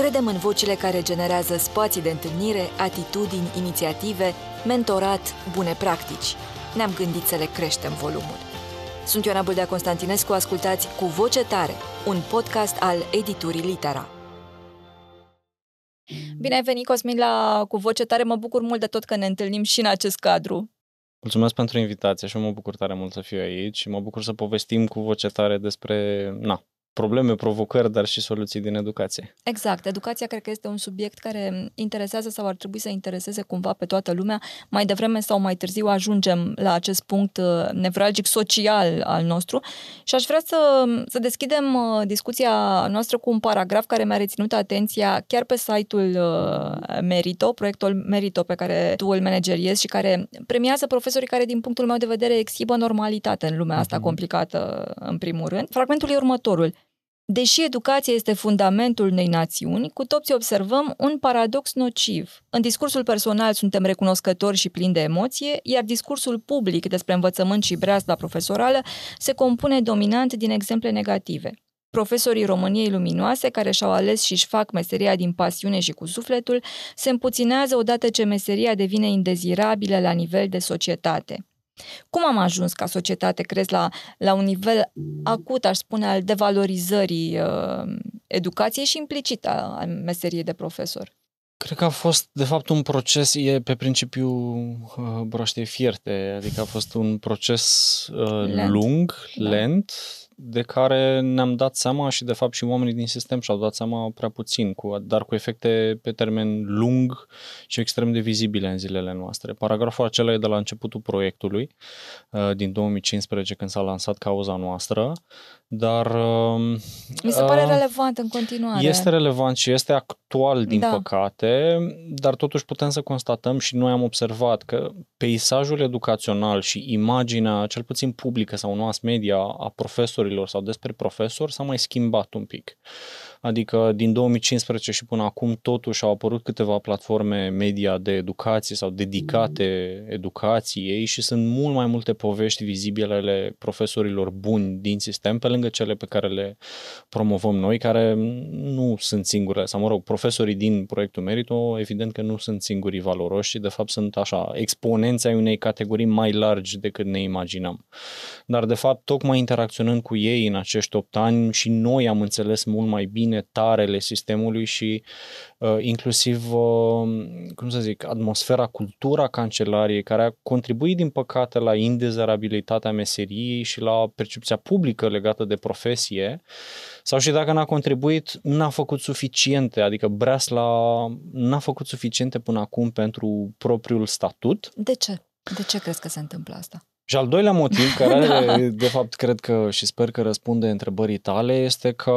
Credem în vocile care generează spații de întâlnire, atitudini, inițiative, mentorat, bune practici. Ne-am gândit să le creștem volumul. Sunt Ioana Bâldea Constantinescu, ascultați Cu Voce Tare, un podcast al editurii Litera. Bine ai venit, Cosmin, la Cu Voce Tare. Mă bucur mult de tot că ne întâlnim și în acest cadru. Mulțumesc pentru invitație și mă bucur tare mult să fiu aici și mă bucur să povestim cu voce tare despre, na, probleme, provocări, dar și soluții din educație. Exact. Educația cred că este un subiect care interesează sau ar trebui să intereseze cumva pe toată lumea. Mai devreme sau mai târziu ajungem la acest punct uh, nevralgic social al nostru și aș vrea să, să deschidem uh, discuția noastră cu un paragraf care mi-a reținut atenția chiar pe site-ul uh, Merito, proiectul Merito pe care tu îl manageriezi și care premiază profesorii care, din punctul meu de vedere, exhibă normalitate în lumea asta uh-huh. complicată, în primul rând. Fragmentul e următorul. Deși educația este fundamentul unei națiuni, cu toții observăm un paradox nociv. În discursul personal suntem recunoscători și plini de emoție, iar discursul public despre învățământ și breazda profesorală se compune dominant din exemple negative. Profesorii României luminoase, care și-au ales și își fac meseria din pasiune și cu sufletul, se împuținează odată ce meseria devine indezirabilă la nivel de societate. Cum am ajuns ca societate, crezi, la, la un nivel acut, aș spune, al devalorizării uh, educației și implicit a, a meseriei de profesor? Cred că a fost, de fapt, un proces, e pe principiu uh, broaște fierte, adică a fost un proces uh, lent. lung, da. lent, de care ne-am dat seama și de fapt și oamenii din sistem și-au dat seama prea puțin, cu, dar cu efecte pe termen lung și extrem de vizibile în zilele noastre. Paragraful acela e de la începutul proiectului, uh, din 2015 când s-a lansat cauza noastră, dar... Uh, Mi se pare uh, relevant în continuare. Este relevant și este actual, din da. păcate, dar totuși putem să constatăm și noi am observat că peisajul educațional și imaginea, cel puțin publică sau mass media, a profesorilor sau despre profesori s-a mai schimbat un pic. Adică din 2015 și până acum totuși au apărut câteva platforme media de educație sau dedicate educației și sunt mult mai multe povești vizibile ale profesorilor buni din sistem pe lângă cele pe care le promovăm noi, care nu sunt singure, sau mă rog, profesorii din proiectul Merito, evident că nu sunt singurii valoroși și de fapt sunt așa, exponenți ai unei categorii mai largi decât ne imaginăm. Dar de fapt, tocmai interacționând cu ei în acești 8 ani și noi am înțeles mult mai bine tarele sistemului și uh, inclusiv, uh, cum să zic, atmosfera, cultura cancelariei, care a contribuit, din păcate, la indezerabilitatea meseriei și la percepția publică legată de profesie, sau și dacă n-a contribuit, n-a făcut suficiente, adică Bresla n-a făcut suficiente până acum pentru propriul statut. De ce? De ce crezi că se întâmplă asta? Și al doilea motiv, care da. de fapt cred că și sper că răspunde întrebării tale, este că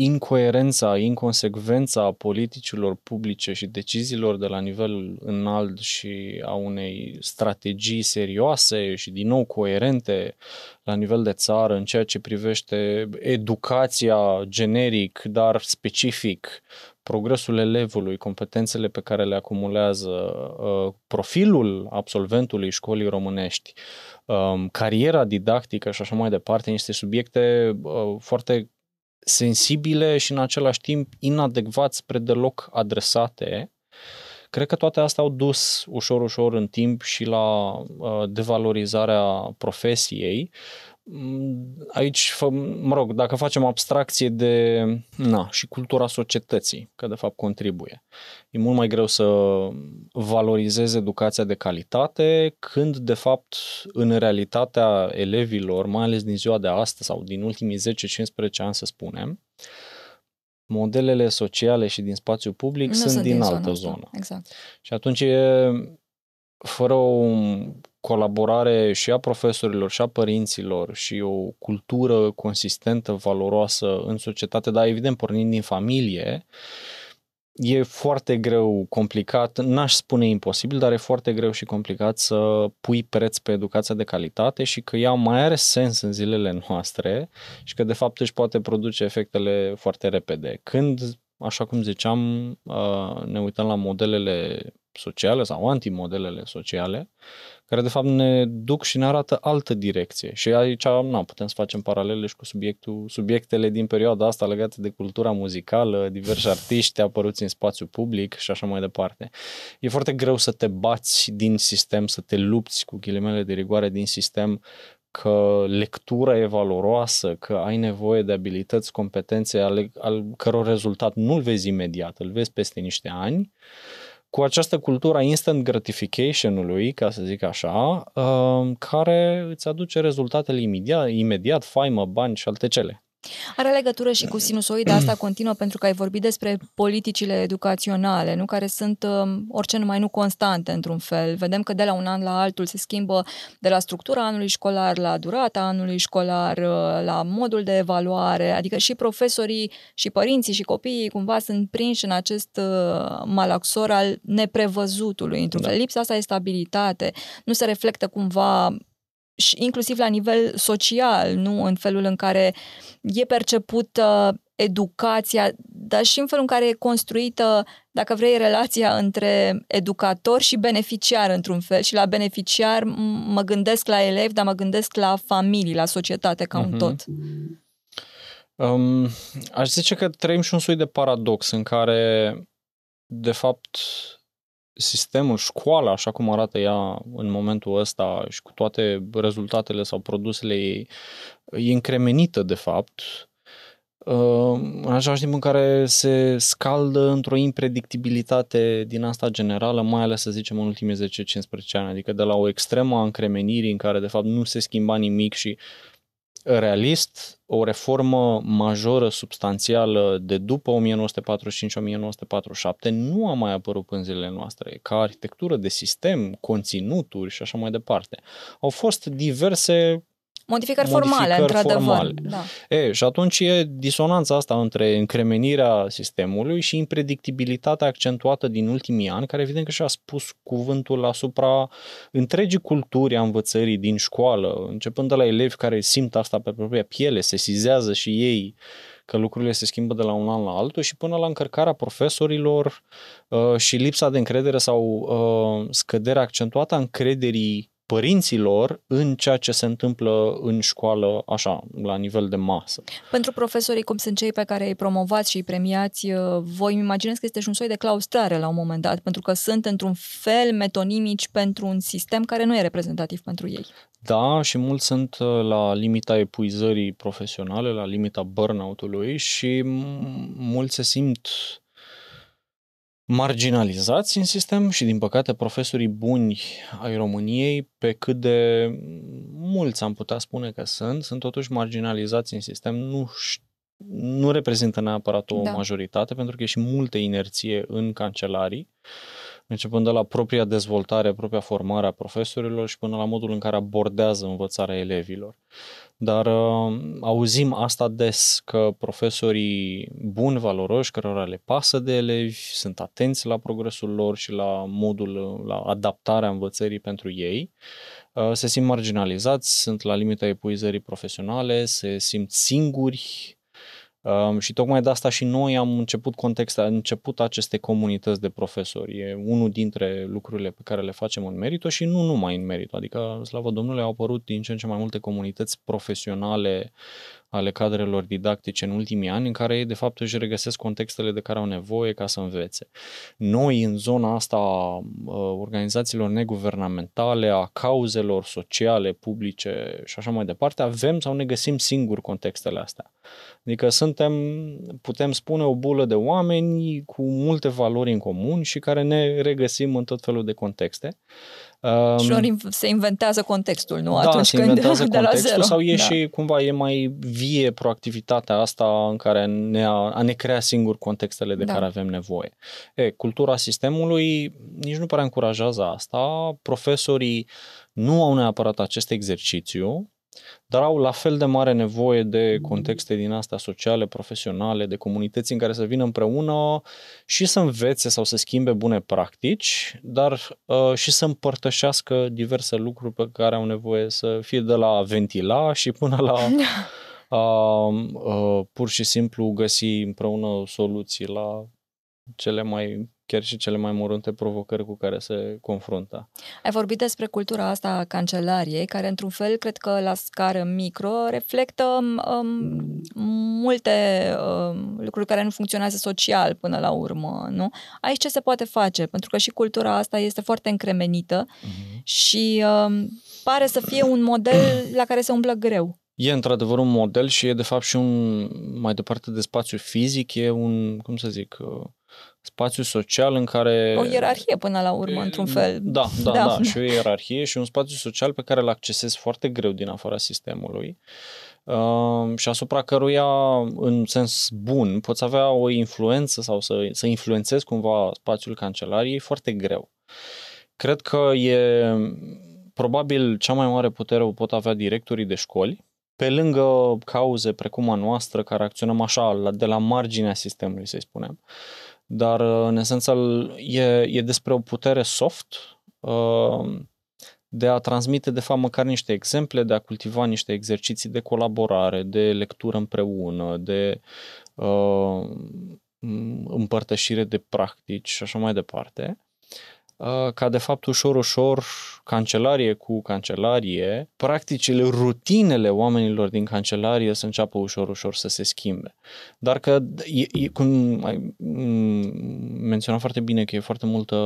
incoerența, inconsecvența politicilor publice și deciziilor de la nivel înalt și a unei strategii serioase și din nou coerente la nivel de țară în ceea ce privește educația generic, dar specific, progresul elevului, competențele pe care le acumulează, uh, profilul absolventului școlii românești, um, cariera didactică și așa mai departe, niște subiecte uh, foarte sensibile și în același timp inadecvat spre deloc adresate. Cred că toate astea au dus ușor, ușor în timp și la uh, devalorizarea profesiei Mm, aici, mă rog, dacă facem abstracție de, na, și cultura societății, că de fapt contribuie. E mult mai greu să valorizezi educația de calitate, când de fapt în realitatea elevilor, mai ales din ziua de astăzi sau din ultimii 10-15 ani să spunem, modelele sociale și din spațiu public nu sunt, sunt din, din altă zonă. Exact. Și atunci e fără o colaborare și a profesorilor și a părinților și o cultură consistentă, valoroasă în societate, dar evident pornind din familie, e foarte greu, complicat, n-aș spune imposibil, dar e foarte greu și complicat să pui preț pe educația de calitate și că ea mai are sens în zilele noastre și că de fapt își poate produce efectele foarte repede. Când așa cum ziceam, ne uităm la modelele sociale sau antimodelele sociale, care de fapt ne duc și ne arată altă direcție. Și aici nu putem să facem paralele și cu subiectul, subiectele din perioada asta legate de cultura muzicală, diversi artiști apăruți în spațiu public și așa mai departe. E foarte greu să te bați din sistem, să te lupți cu ghilimele de rigoare din sistem că lectura e valoroasă, că ai nevoie de abilități, competențe ale, al căror rezultat nu-l vezi imediat, îl vezi peste niște ani, cu această cultură instant gratification-ului, ca să zic așa, uh, care îți aduce rezultatele imediat, imediat faimă, bani și alte cele. Are legătură și cu sinusoida asta continuă pentru că ai vorbit despre politicile educaționale, nu care sunt um, orice numai nu constante într-un fel. Vedem că de la un an la altul se schimbă de la structura anului școlar, la durata anului școlar, uh, la modul de evaluare, adică și profesorii și părinții și copiii cumva sunt prinși în acest uh, malaxor al neprevăzutului, într-un da. fel. Lipsa asta de stabilitate nu se reflectă cumva și inclusiv la nivel social, nu în felul în care e percepută educația, dar și în felul în care e construită, dacă vrei, relația între educator și beneficiar într-un fel. Și la beneficiar mă gândesc la elevi, dar mă gândesc la familii, la societate ca uh-huh. un mhm. tot. Um, aș zice că trăim și un soi de paradox în care, de fapt, sistemul, școala, așa cum arată ea în momentul ăsta și cu toate rezultatele sau produsele ei, e încremenită, de fapt, uh, în același timp în care se scaldă într-o impredictibilitate din asta generală, mai ales, să zicem, în ultimii 10-15 ani, adică de la o extremă a încremenirii în care, de fapt, nu se schimba nimic și realist, o reformă majoră, substanțială de după 1945-1947 nu a mai apărut în zilele noastre, ca arhitectură de sistem, conținuturi și așa mai departe. Au fost diverse Modificări, formale, într-adevăr. Formale. Da. E, și atunci e disonanța asta între încremenirea sistemului și impredictibilitatea accentuată din ultimii ani, care evident că și-a spus cuvântul asupra întregii culturi a învățării din școală, începând de la elevi care simt asta pe propria piele, se sizează și ei că lucrurile se schimbă de la un an la altul și până la încărcarea profesorilor uh, și lipsa de încredere sau uh, scăderea accentuată a încrederii părinților în ceea ce se întâmplă în școală, așa, la nivel de masă. Pentru profesorii cum sunt cei pe care îi promovați și îi premiați, uh, voi îmi imaginez că este și un soi de claustrare la un moment dat, pentru că sunt într-un fel metonimici pentru un sistem care nu e reprezentativ pentru ei. Da, și mulți sunt uh, la limita epuizării profesionale, la limita burnout-ului și mulți se simt uh, marginalizați în sistem și, din păcate, profesorii buni ai României, pe cât de mulți am putea spune că sunt, sunt totuși marginalizați în sistem, nu nu reprezintă neapărat o da. majoritate, pentru că e și multă inerție în cancelarii, începând de la propria dezvoltare, propria formare a profesorilor și până la modul în care abordează învățarea elevilor. Dar uh, auzim asta des, că profesorii buni, valoroși, cărora le pasă de elevi, sunt atenți la progresul lor și la modul, la adaptarea învățării pentru ei, uh, se simt marginalizați, sunt la limita epuizării profesionale, se simt singuri, Um, și tocmai de asta și noi am început contextul, am început aceste comunități de profesori. E unul dintre lucrurile pe care le facem în merito și nu numai în merito. Adică, slavă Domnului, au apărut din ce în ce mai multe comunități profesionale ale cadrelor didactice în ultimii ani, în care ei de fapt își regăsesc contextele de care au nevoie ca să învețe. Noi, în zona asta a organizațiilor neguvernamentale, a cauzelor sociale, publice și așa mai departe, avem sau ne găsim singuri contextele astea. Adică suntem, putem spune, o bulă de oameni cu multe valori în comun și care ne regăsim în tot felul de contexte. Um, și ori se inventează contextul, nu? Da, Atunci se inventează când, contextul de la zero. sau e da. și cumva e mai vie proactivitatea asta în care ne a, a ne crea singur contextele de da. care avem nevoie. E, cultura sistemului nici nu prea încurajează asta. Profesorii nu au neapărat acest exercițiu, dar au la fel de mare nevoie de contexte din astea sociale, profesionale, de comunități în care să vină împreună și să învețe sau să schimbe bune practici, dar uh, și să împărtășească diverse lucruri pe care au nevoie să fie de la ventila și până la a, a pur și simplu găsi împreună soluții la cele mai chiar și cele mai mărunte provocări cu care se confruntă. Ai vorbit despre cultura asta a cancelariei, care într-un fel, cred că la scară micro, reflectă um, multe um, lucruri care nu funcționează social până la urmă, nu? Aici ce se poate face? Pentru că și cultura asta este foarte încremenită uh-huh. și um, pare să fie un model la care se umblă greu. E într-adevăr un model și e de fapt și un, mai departe de spațiu fizic, e un, cum să zic, uh, spațiu social în care... O ierarhie până la urmă, într-un fel. Da, da, da, da, și o ierarhie și un spațiu social pe care îl accesezi foarte greu din afara sistemului uh, și asupra căruia, în sens bun, poți avea o influență sau să, să influențezi cumva spațiul cancelariei foarte greu. Cred că e probabil cea mai mare putere o pot avea directorii de școli, pe lângă cauze precum a noastră, care acționăm așa, de la marginea sistemului, să-i spunem. Dar, în esență, e, e despre o putere soft uh, de a transmite, de fapt, măcar niște exemple, de a cultiva niște exerciții de colaborare, de lectură împreună, de uh, împărtășire de practici și așa mai departe ca de fapt ușor, ușor, cancelarie cu cancelarie, practicile, rutinele oamenilor din cancelarie să înceapă ușor, ușor să se schimbe. Dar că, e, e, cum ai menționat foarte bine că e foarte multă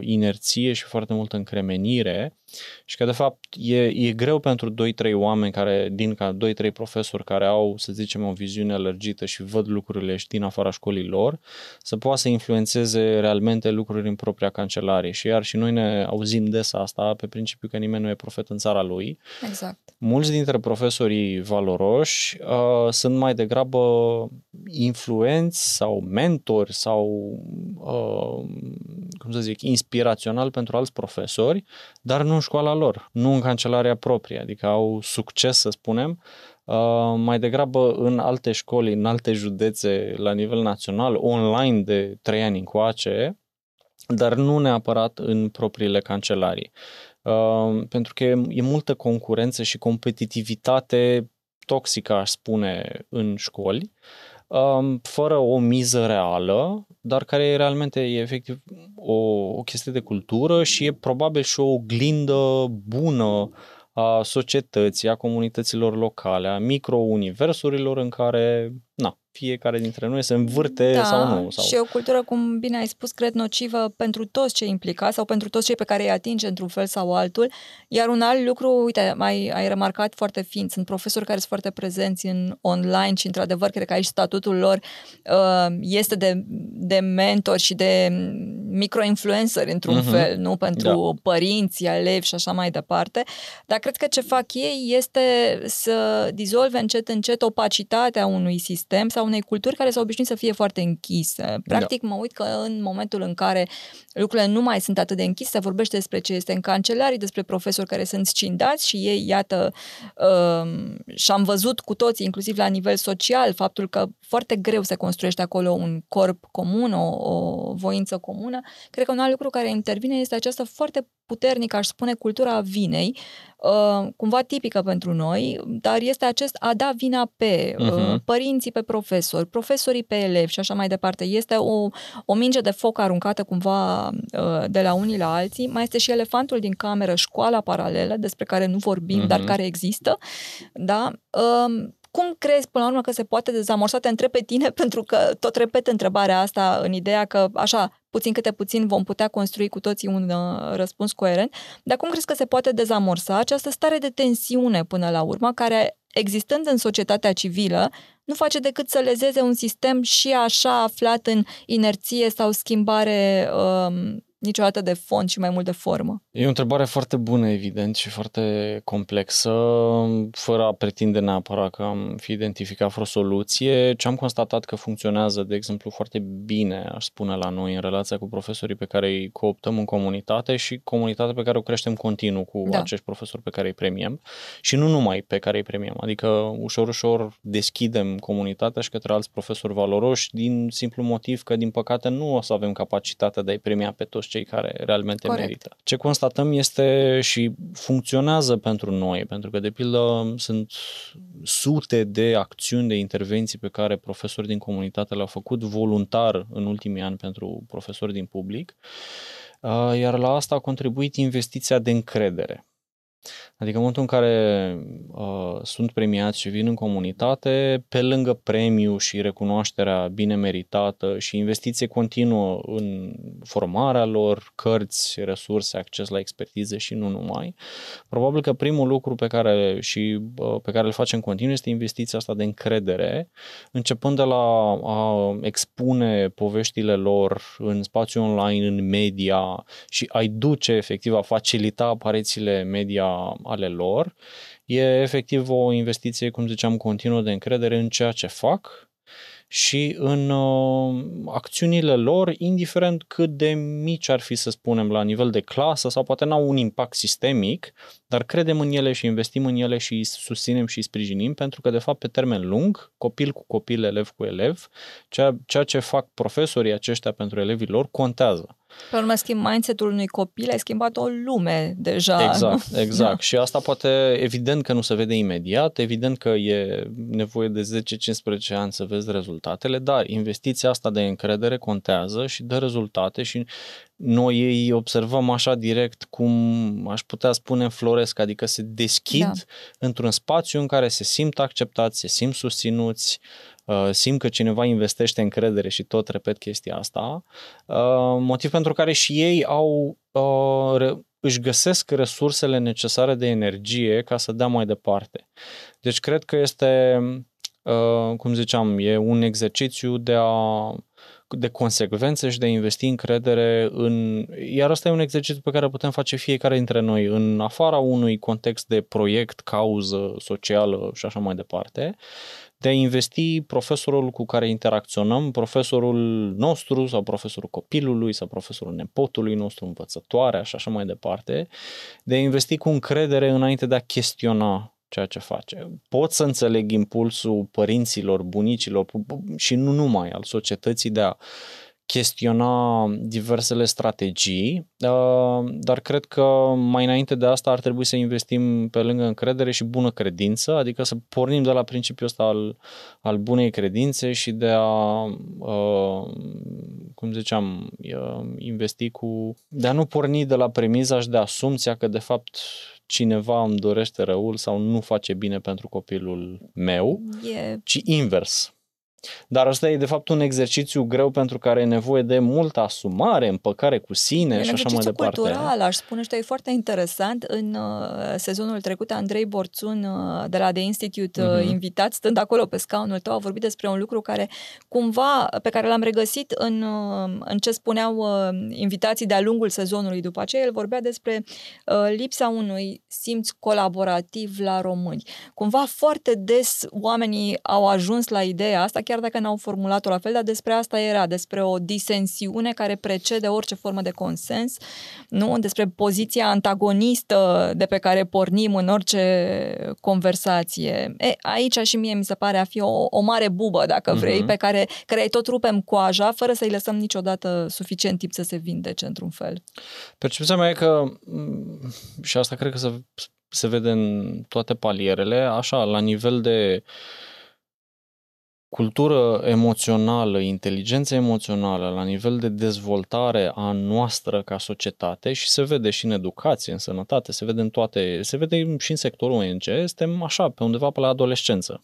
inerție și foarte multă încremenire și că de fapt e, e greu pentru 2-3 oameni care, din ca 2-3 profesori care au, să zicem, o viziune lărgită și văd lucrurile și din afara școlii lor, să poată să influențeze realmente lucruri în propria cancelarie și iar și noi ne auzim des asta pe principiu că nimeni nu e profet în țara lui. Exact. Mulți dintre profesorii valoroși uh, sunt mai degrabă influenți sau mentori sau, uh, cum să zic, inspirațional pentru alți profesori, dar nu în școala lor, nu în cancelaria proprie, adică au succes, să spunem, Uh, mai degrabă în alte școli, în alte județe la nivel național, online de trei ani încoace, dar nu neapărat în propriile cancelarii. Uh, pentru că e, e multă concurență și competitivitate toxică, aș spune, în școli, uh, fără o miză reală, dar care realmente e efectiv o, o chestie de cultură și e probabil și o oglindă bună a societății, a comunităților locale, a micro-universurilor în care, na, fiecare dintre noi se învârte da, sau nu. Sau... și o cultură, cum bine ai spus, cred nocivă pentru toți cei implicați sau pentru toți cei pe care îi atinge într-un fel sau altul. Iar un alt lucru, uite, mai ai remarcat foarte fin, sunt profesori care sunt foarte prezenți în online și într-adevăr cred că aici statutul lor uh, este de, de mentor și de micro-influencer într-un uh-huh. fel, nu? Pentru da. părinți, elevi și așa mai departe. Dar cred că ce fac ei este să dizolve încet încet opacitatea unui sistem sau unei culturi care s-au obișnuit să fie foarte închise. Da. Practic, da. mă uit că în momentul în care lucrurile nu mai sunt atât de închise, se vorbește despre ce este în cancelarii, despre profesori care sunt scindați și ei, iată, uh, și-am văzut cu toții, inclusiv la nivel social, faptul că foarte greu se construiește acolo un corp comun, o, o voință comună. Cred că un alt lucru care intervine este această foarte puternică, aș spune, cultura vinei, uh, cumva tipică pentru noi, dar este acest a da vina pe uh-huh. părinții pe profesori, profesorii pe elevi și așa mai departe. Este o, o minge de foc aruncată cumva uh, de la unii la alții. Mai este și elefantul din cameră, școala paralelă, despre care nu vorbim, uh-huh. dar care există. Da? Uh, cum crezi până la urmă că se poate dezamorsa? Te întreb pe tine pentru că tot repet întrebarea asta în ideea că așa, puțin câte puțin vom putea construi cu toții un uh, răspuns coerent, dar cum crezi că se poate dezamorsa această stare de tensiune până la urmă care existând în societatea civilă, nu face decât să lezeze un sistem și așa aflat în inerție sau schimbare um, niciodată de fond și mai mult de formă? E o întrebare foarte bună, evident, și foarte complexă, fără a pretinde neapărat că am fi identificat vreo soluție. Ce am constatat că funcționează, de exemplu, foarte bine, aș spune la noi, în relația cu profesorii pe care îi cooptăm în comunitate și comunitatea pe care o creștem continuu cu da. acești profesori pe care îi premiem și nu numai pe care îi premiem, adică ușor, ușor deschidem comunitatea și către alți profesori valoroși din simplu motiv că, din păcate, nu o să avem capacitatea de a-i premia pe toți cei care realmente Corect. merită. Ce constatăm constatăm este și funcționează pentru noi, pentru că, de pildă, sunt sute de acțiuni, de intervenții pe care profesori din comunitate le-au făcut voluntar în ultimii ani pentru profesori din public, uh, iar la asta a contribuit investiția de încredere. Adică în momentul în care uh, sunt premiați și vin în comunitate, pe lângă premiu și recunoașterea bine meritată și investiție continuă în formarea lor, cărți, resurse, acces la expertize și nu numai, probabil că primul lucru pe care și uh, pe care îl facem continuu este investiția asta de încredere, începând de la a expune poveștile lor în spațiu online, în media și a-i duce efectiv a facilita aparițiile media ale lor. E efectiv o investiție, cum ziceam, continuă de încredere în ceea ce fac și în uh, acțiunile lor, indiferent cât de mici ar fi, să spunem, la nivel de clasă sau poate n-au un impact sistemic, dar credem în ele și investim în ele și îi susținem și îi sprijinim pentru că, de fapt, pe termen lung, copil cu copil, elev cu elev, ceea, ceea ce fac profesorii aceștia pentru elevii lor contează. Pe urmă schimb mindset-ul unui copil, ai schimbat o lume deja. Exact, exact. Da. Și asta poate, evident că nu se vede imediat, evident că e nevoie de 10-15 ani să vezi rezultatele, dar investiția asta de încredere contează și dă rezultate și noi ei observăm așa direct cum aș putea spune floresc, adică se deschid da. într-un spațiu în care se simt acceptați, se simt susținuți, uh, simt că cineva investește încredere și tot repet chestia asta, uh, motiv pentru care și ei au uh, își găsesc resursele necesare de energie ca să dea mai departe. Deci cred că este, cum ziceam, e un exercițiu de a de consecvențe și de a investi încredere în... Iar asta e un exercițiu pe care putem face fiecare dintre noi în afara unui context de proiect, cauză socială și așa mai departe, de a investi profesorul cu care interacționăm, profesorul nostru sau profesorul copilului sau profesorul nepotului nostru, învățătoarea și așa mai departe, de a investi cu încredere înainte de a chestiona ceea ce face. Pot să înțeleg impulsul părinților, bunicilor și nu numai al societății de a chestiona diversele strategii, uh, dar cred că mai înainte de asta ar trebui să investim pe lângă încredere și bună credință, adică să pornim de la principiul ăsta al, al bunei credințe și de a, uh, cum ziceam, uh, investi cu... de a nu porni de la premiza și de asumția că de fapt cineva îmi dorește răul sau nu face bine pentru copilul meu, e... ci invers. Dar asta e de fapt un exercițiu greu pentru care e nevoie de multă asumare, împăcare cu sine e și așa mai departe. cultural, aș spune, și e foarte interesant. În uh, sezonul trecut, Andrei Borțun uh, de la The Institute, uh, uh-huh. invitat, stând acolo pe scaunul tău, a vorbit despre un lucru care cumva, pe care l-am regăsit în, uh, în ce spuneau uh, invitații de-a lungul sezonului. După aceea, el vorbea despre uh, lipsa unui simț colaborativ la români. Cumva foarte des oamenii au ajuns la ideea asta, chiar dacă n-au formulat-o la fel, dar despre asta era, despre o disensiune care precede orice formă de consens, nu? Despre poziția antagonistă de pe care pornim în orice conversație. E, aici și mie mi se pare a fi o, o mare bubă, dacă vrei, uh-huh. pe care, care tot rupem coaja, fără să-i lăsăm niciodată suficient timp să se vindece într-un fel. Percepția mea e că, și asta cred că se, se vede în toate palierele, așa, la nivel de uh, cultură emoțională, inteligență emoțională la nivel de dezvoltare a noastră ca societate și se vede și în educație, în sănătate, se vede în toate, se vede și în sectorul ONG, suntem așa, pe undeva pe la adolescență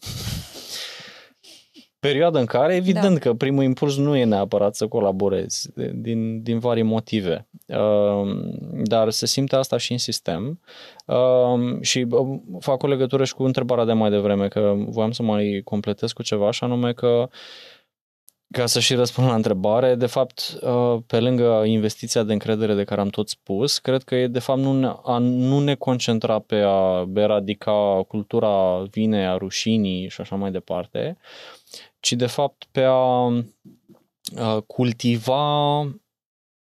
perioadă în care, evident da. că primul impuls nu e neapărat să colaborezi, din, din vari motive. Uh, dar se simte asta și în sistem. Uh, și uh, fac o legătură și cu întrebarea de mai devreme, că voiam să mai completez cu ceva, și anume că ca să și răspund la întrebare, de fapt, pe lângă investiția de încredere de care am tot spus, cred că e de fapt nu ne, a nu ne concentra pe a eradica cultura vinei, a rușinii și așa mai departe, ci de fapt pe a cultiva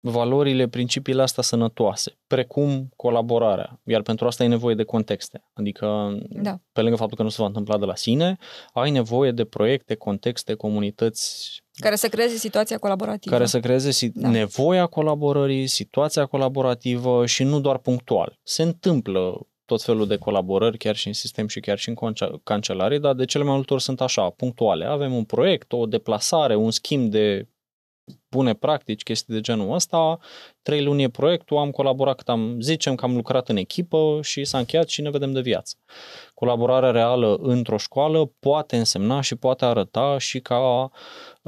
valorile, principiile astea sănătoase, precum colaborarea. Iar pentru asta ai nevoie de contexte. Adică, da. pe lângă faptul că nu se va întâmpla de la sine, ai nevoie de proiecte, contexte, comunități care să creeze situația colaborativă. Care să creeze si- da. nevoia colaborării, situația colaborativă și nu doar punctual. Se întâmplă tot felul de colaborări, chiar și în sistem și chiar și în cancelarii, dar de cele mai multe ori sunt așa, punctuale. Avem un proiect, o deplasare, un schimb de bune practici, chestii de genul ăsta. Trei luni e proiectul, am colaborat cât am, zicem că am lucrat în echipă și s-a încheiat și ne vedem de viață. Colaborarea reală într-o școală poate însemna și poate arăta și ca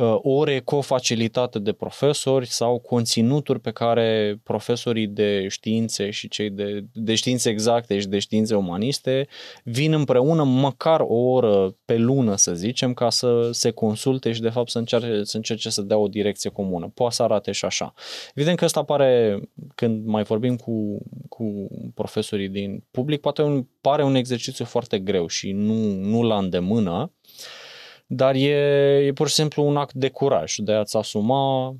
Uh, ore cofacilitate de profesori sau conținuturi pe care profesorii de științe și cei de, de științe exacte și de științe umaniste vin împreună măcar o oră pe lună, să zicem, ca să se consulte și de fapt să încerce să, încerce să dea o direcție comună. Poate să arate și așa. Evident că ăsta pare, când mai vorbim cu, cu profesorii din public, poate un, pare un exercițiu foarte greu și nu, nu la îndemână, dar e, e pur și simplu un act de curaj de a-ți asuma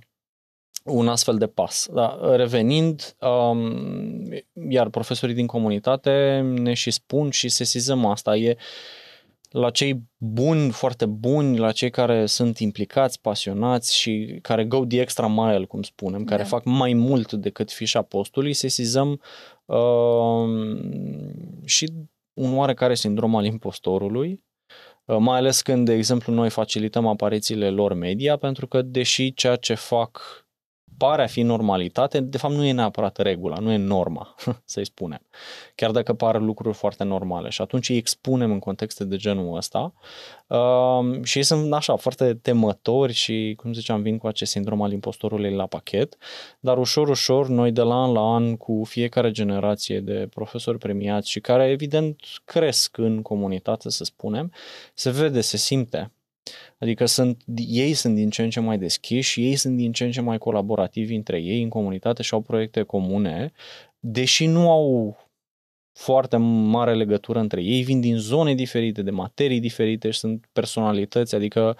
un astfel de pas. Da, revenind, um, iar profesorii din comunitate ne și spun și sesizăm asta, e la cei buni, foarte buni, la cei care sunt implicați, pasionați și care go the extra mile, cum spunem, care da. fac mai mult decât fișa postului, sesizăm uh, și un oarecare sindrom al impostorului, Uh, mai ales când, de exemplu, noi facilităm aparițiile lor media, pentru că, deși ceea ce fac pare a fi normalitate, de fapt nu e neapărat regula, nu e norma, să-i spunem. Chiar dacă par lucruri foarte normale. Și atunci îi expunem în contexte de genul ăsta uh, și ei sunt așa, foarte temători și, cum ziceam, vin cu acest sindrom al impostorului la pachet, dar ușor, ușor, noi de la an la an, cu fiecare generație de profesori premiați și care, evident, cresc în comunitate, să spunem, se vede, se simte Adică sunt, ei sunt din ce în ce mai deschiși, ei sunt din ce în ce mai colaborativi între ei în comunitate și au proiecte comune, deși nu au foarte mare legătură între ei, vin din zone diferite, de materii diferite și sunt personalități, adică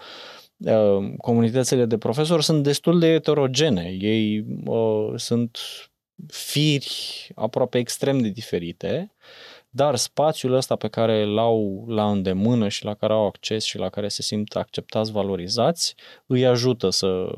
uh, comunitățile de profesori sunt destul de heterogene. Ei uh, sunt firi aproape extrem de diferite dar spațiul ăsta pe care îl au la îndemână și la care au acces și la care se simt acceptați, valorizați, îi ajută să,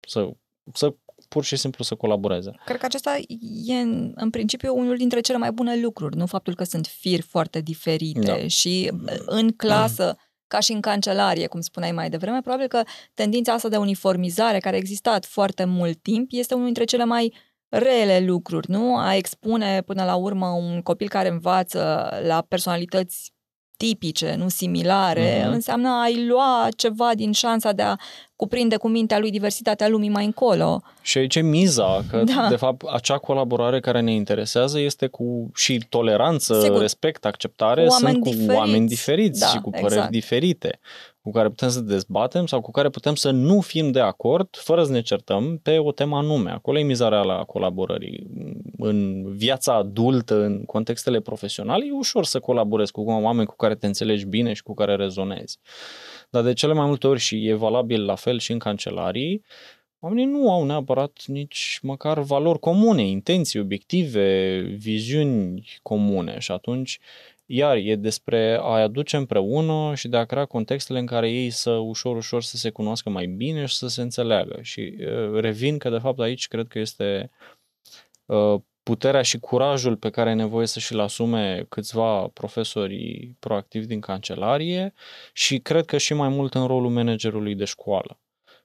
să, să pur și simplu să colaboreze. Cred că acesta e în, în principiu unul dintre cele mai bune lucruri, nu faptul că sunt firi foarte diferite da. și în clasă ca și în cancelarie, cum spuneai mai devreme, probabil că tendința asta de uniformizare care a existat foarte mult timp este unul dintre cele mai rele lucruri, nu? A expune până la urmă un copil care învață la personalități tipice, nu similare, mm-hmm. înseamnă a-i lua ceva din șansa de a cuprinde cu mintea lui diversitatea lumii mai încolo. Și aici e miza, că da. de fapt acea colaborare care ne interesează este cu și toleranță, Sigur. respect, acceptare, cu sunt cu diferiți. oameni diferiți da, și cu păreri exact. diferite cu care putem să dezbatem sau cu care putem să nu fim de acord fără să ne certăm pe o temă anume. Acolo e mizarea la colaborării. În viața adultă, în contextele profesionale, e ușor să colaborezi cu oameni cu care te înțelegi bine și cu care rezonezi. Dar de cele mai multe ori și e valabil la fel și în cancelarii, oamenii nu au neapărat nici măcar valori comune, intenții, obiective, viziuni comune și atunci iar e despre a-i aduce împreună și de a crea contextele în care ei să ușor, ușor să se cunoască mai bine și să se înțeleagă. Și uh, revin că de fapt aici cred că este uh, puterea și curajul pe care e nevoie să și-l asume câțiva profesori proactivi din cancelarie și cred că și mai mult în rolul managerului de școală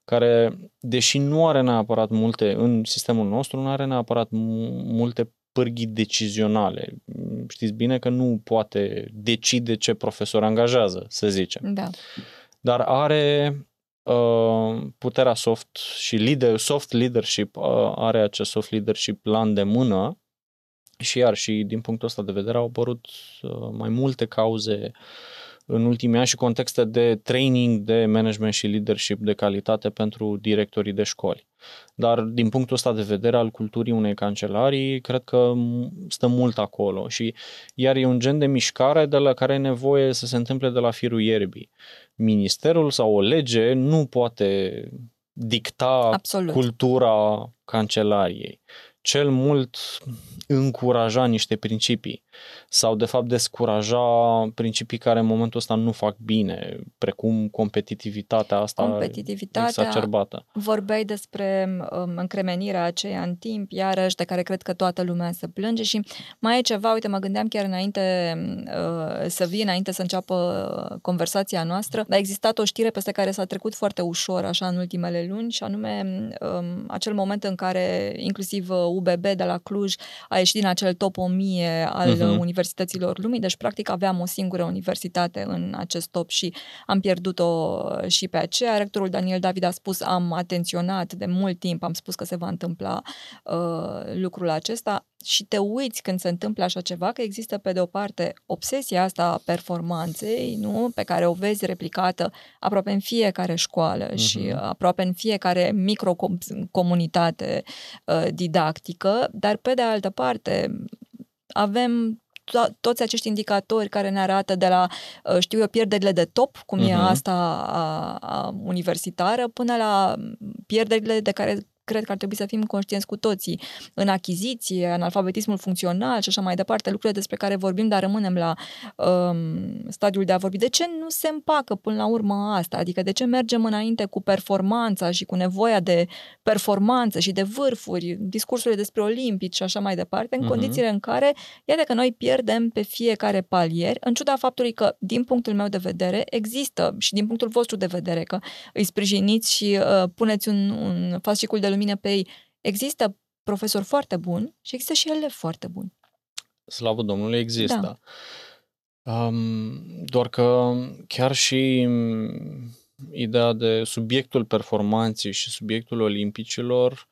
care, deși nu are neapărat multe, în sistemul nostru, nu are neapărat multe pârghii decizionale. Știți bine că nu poate decide ce profesor angajează, să zicem. Da. Dar are uh, puterea soft și leader, soft leadership, uh, are acest soft leadership la îndemână și iar și din punctul ăsta de vedere au apărut uh, mai multe cauze în ultimii ani și contexte de training, de management și leadership de calitate pentru directorii de școli. Dar din punctul ăsta de vedere al culturii unei cancelarii, cred că stă mult acolo și iar e un gen de mișcare de la care e nevoie să se întâmple de la firul ierbii. Ministerul sau o lege nu poate dicta Absolut. cultura cancelariei. Cel mult încuraja niște principii sau de fapt descuraja principii care în momentul ăsta nu fac bine, precum competitivitatea asta competitivitatea, exacerbată. Vorbeai despre um, încremenirea aceea în timp, iarăși, de care cred că toată lumea se plânge și mai e ceva, uite, mă gândeam chiar înainte uh, să vii, înainte să înceapă conversația noastră, a existat o știre peste care s-a trecut foarte ușor, așa, în ultimele luni și anume um, acel moment în care inclusiv UBB de la Cluj a ieșit din acel top 1000 al uh-huh. universităților lumii, deci practic aveam o singură universitate în acest top și am pierdut-o și pe aceea. Rectorul Daniel David a spus, am atenționat de mult timp, am spus că se va întâmpla uh, lucrul acesta și te uiți când se întâmplă așa ceva, că există pe de o parte obsesia asta a performanței, nu? pe care o vezi replicată aproape în fiecare școală uh-huh. și aproape în fiecare microcomunitate uh, didactică, dar pe de altă parte avem to- toți acești indicatori care ne arată de la, uh, știu eu, pierderile de top, cum uh-huh. e mhm. asta a, a universitară, până la pierderile de care cred că ar trebui să fim conștienți cu toții în achiziție, în alfabetismul funcțional și așa mai departe, lucrurile despre care vorbim, dar rămânem la um, stadiul de a vorbi. De ce nu se împacă până la urmă asta? Adică de ce mergem înainte cu performanța și cu nevoia de performanță și de vârfuri, discursurile despre olimpici și așa mai departe, în uh-huh. condițiile în care, iată că noi pierdem pe fiecare palier, în ciuda faptului că, din punctul meu de vedere, există și din punctul vostru de vedere, că îi sprijiniți și uh, puneți un, un fascicul de lumină pe ei. Există profesori foarte buni și există și elevi foarte buni. Slavă Domnului, există. Da. Um, doar că chiar și ideea de subiectul performanței și subiectul olimpicilor,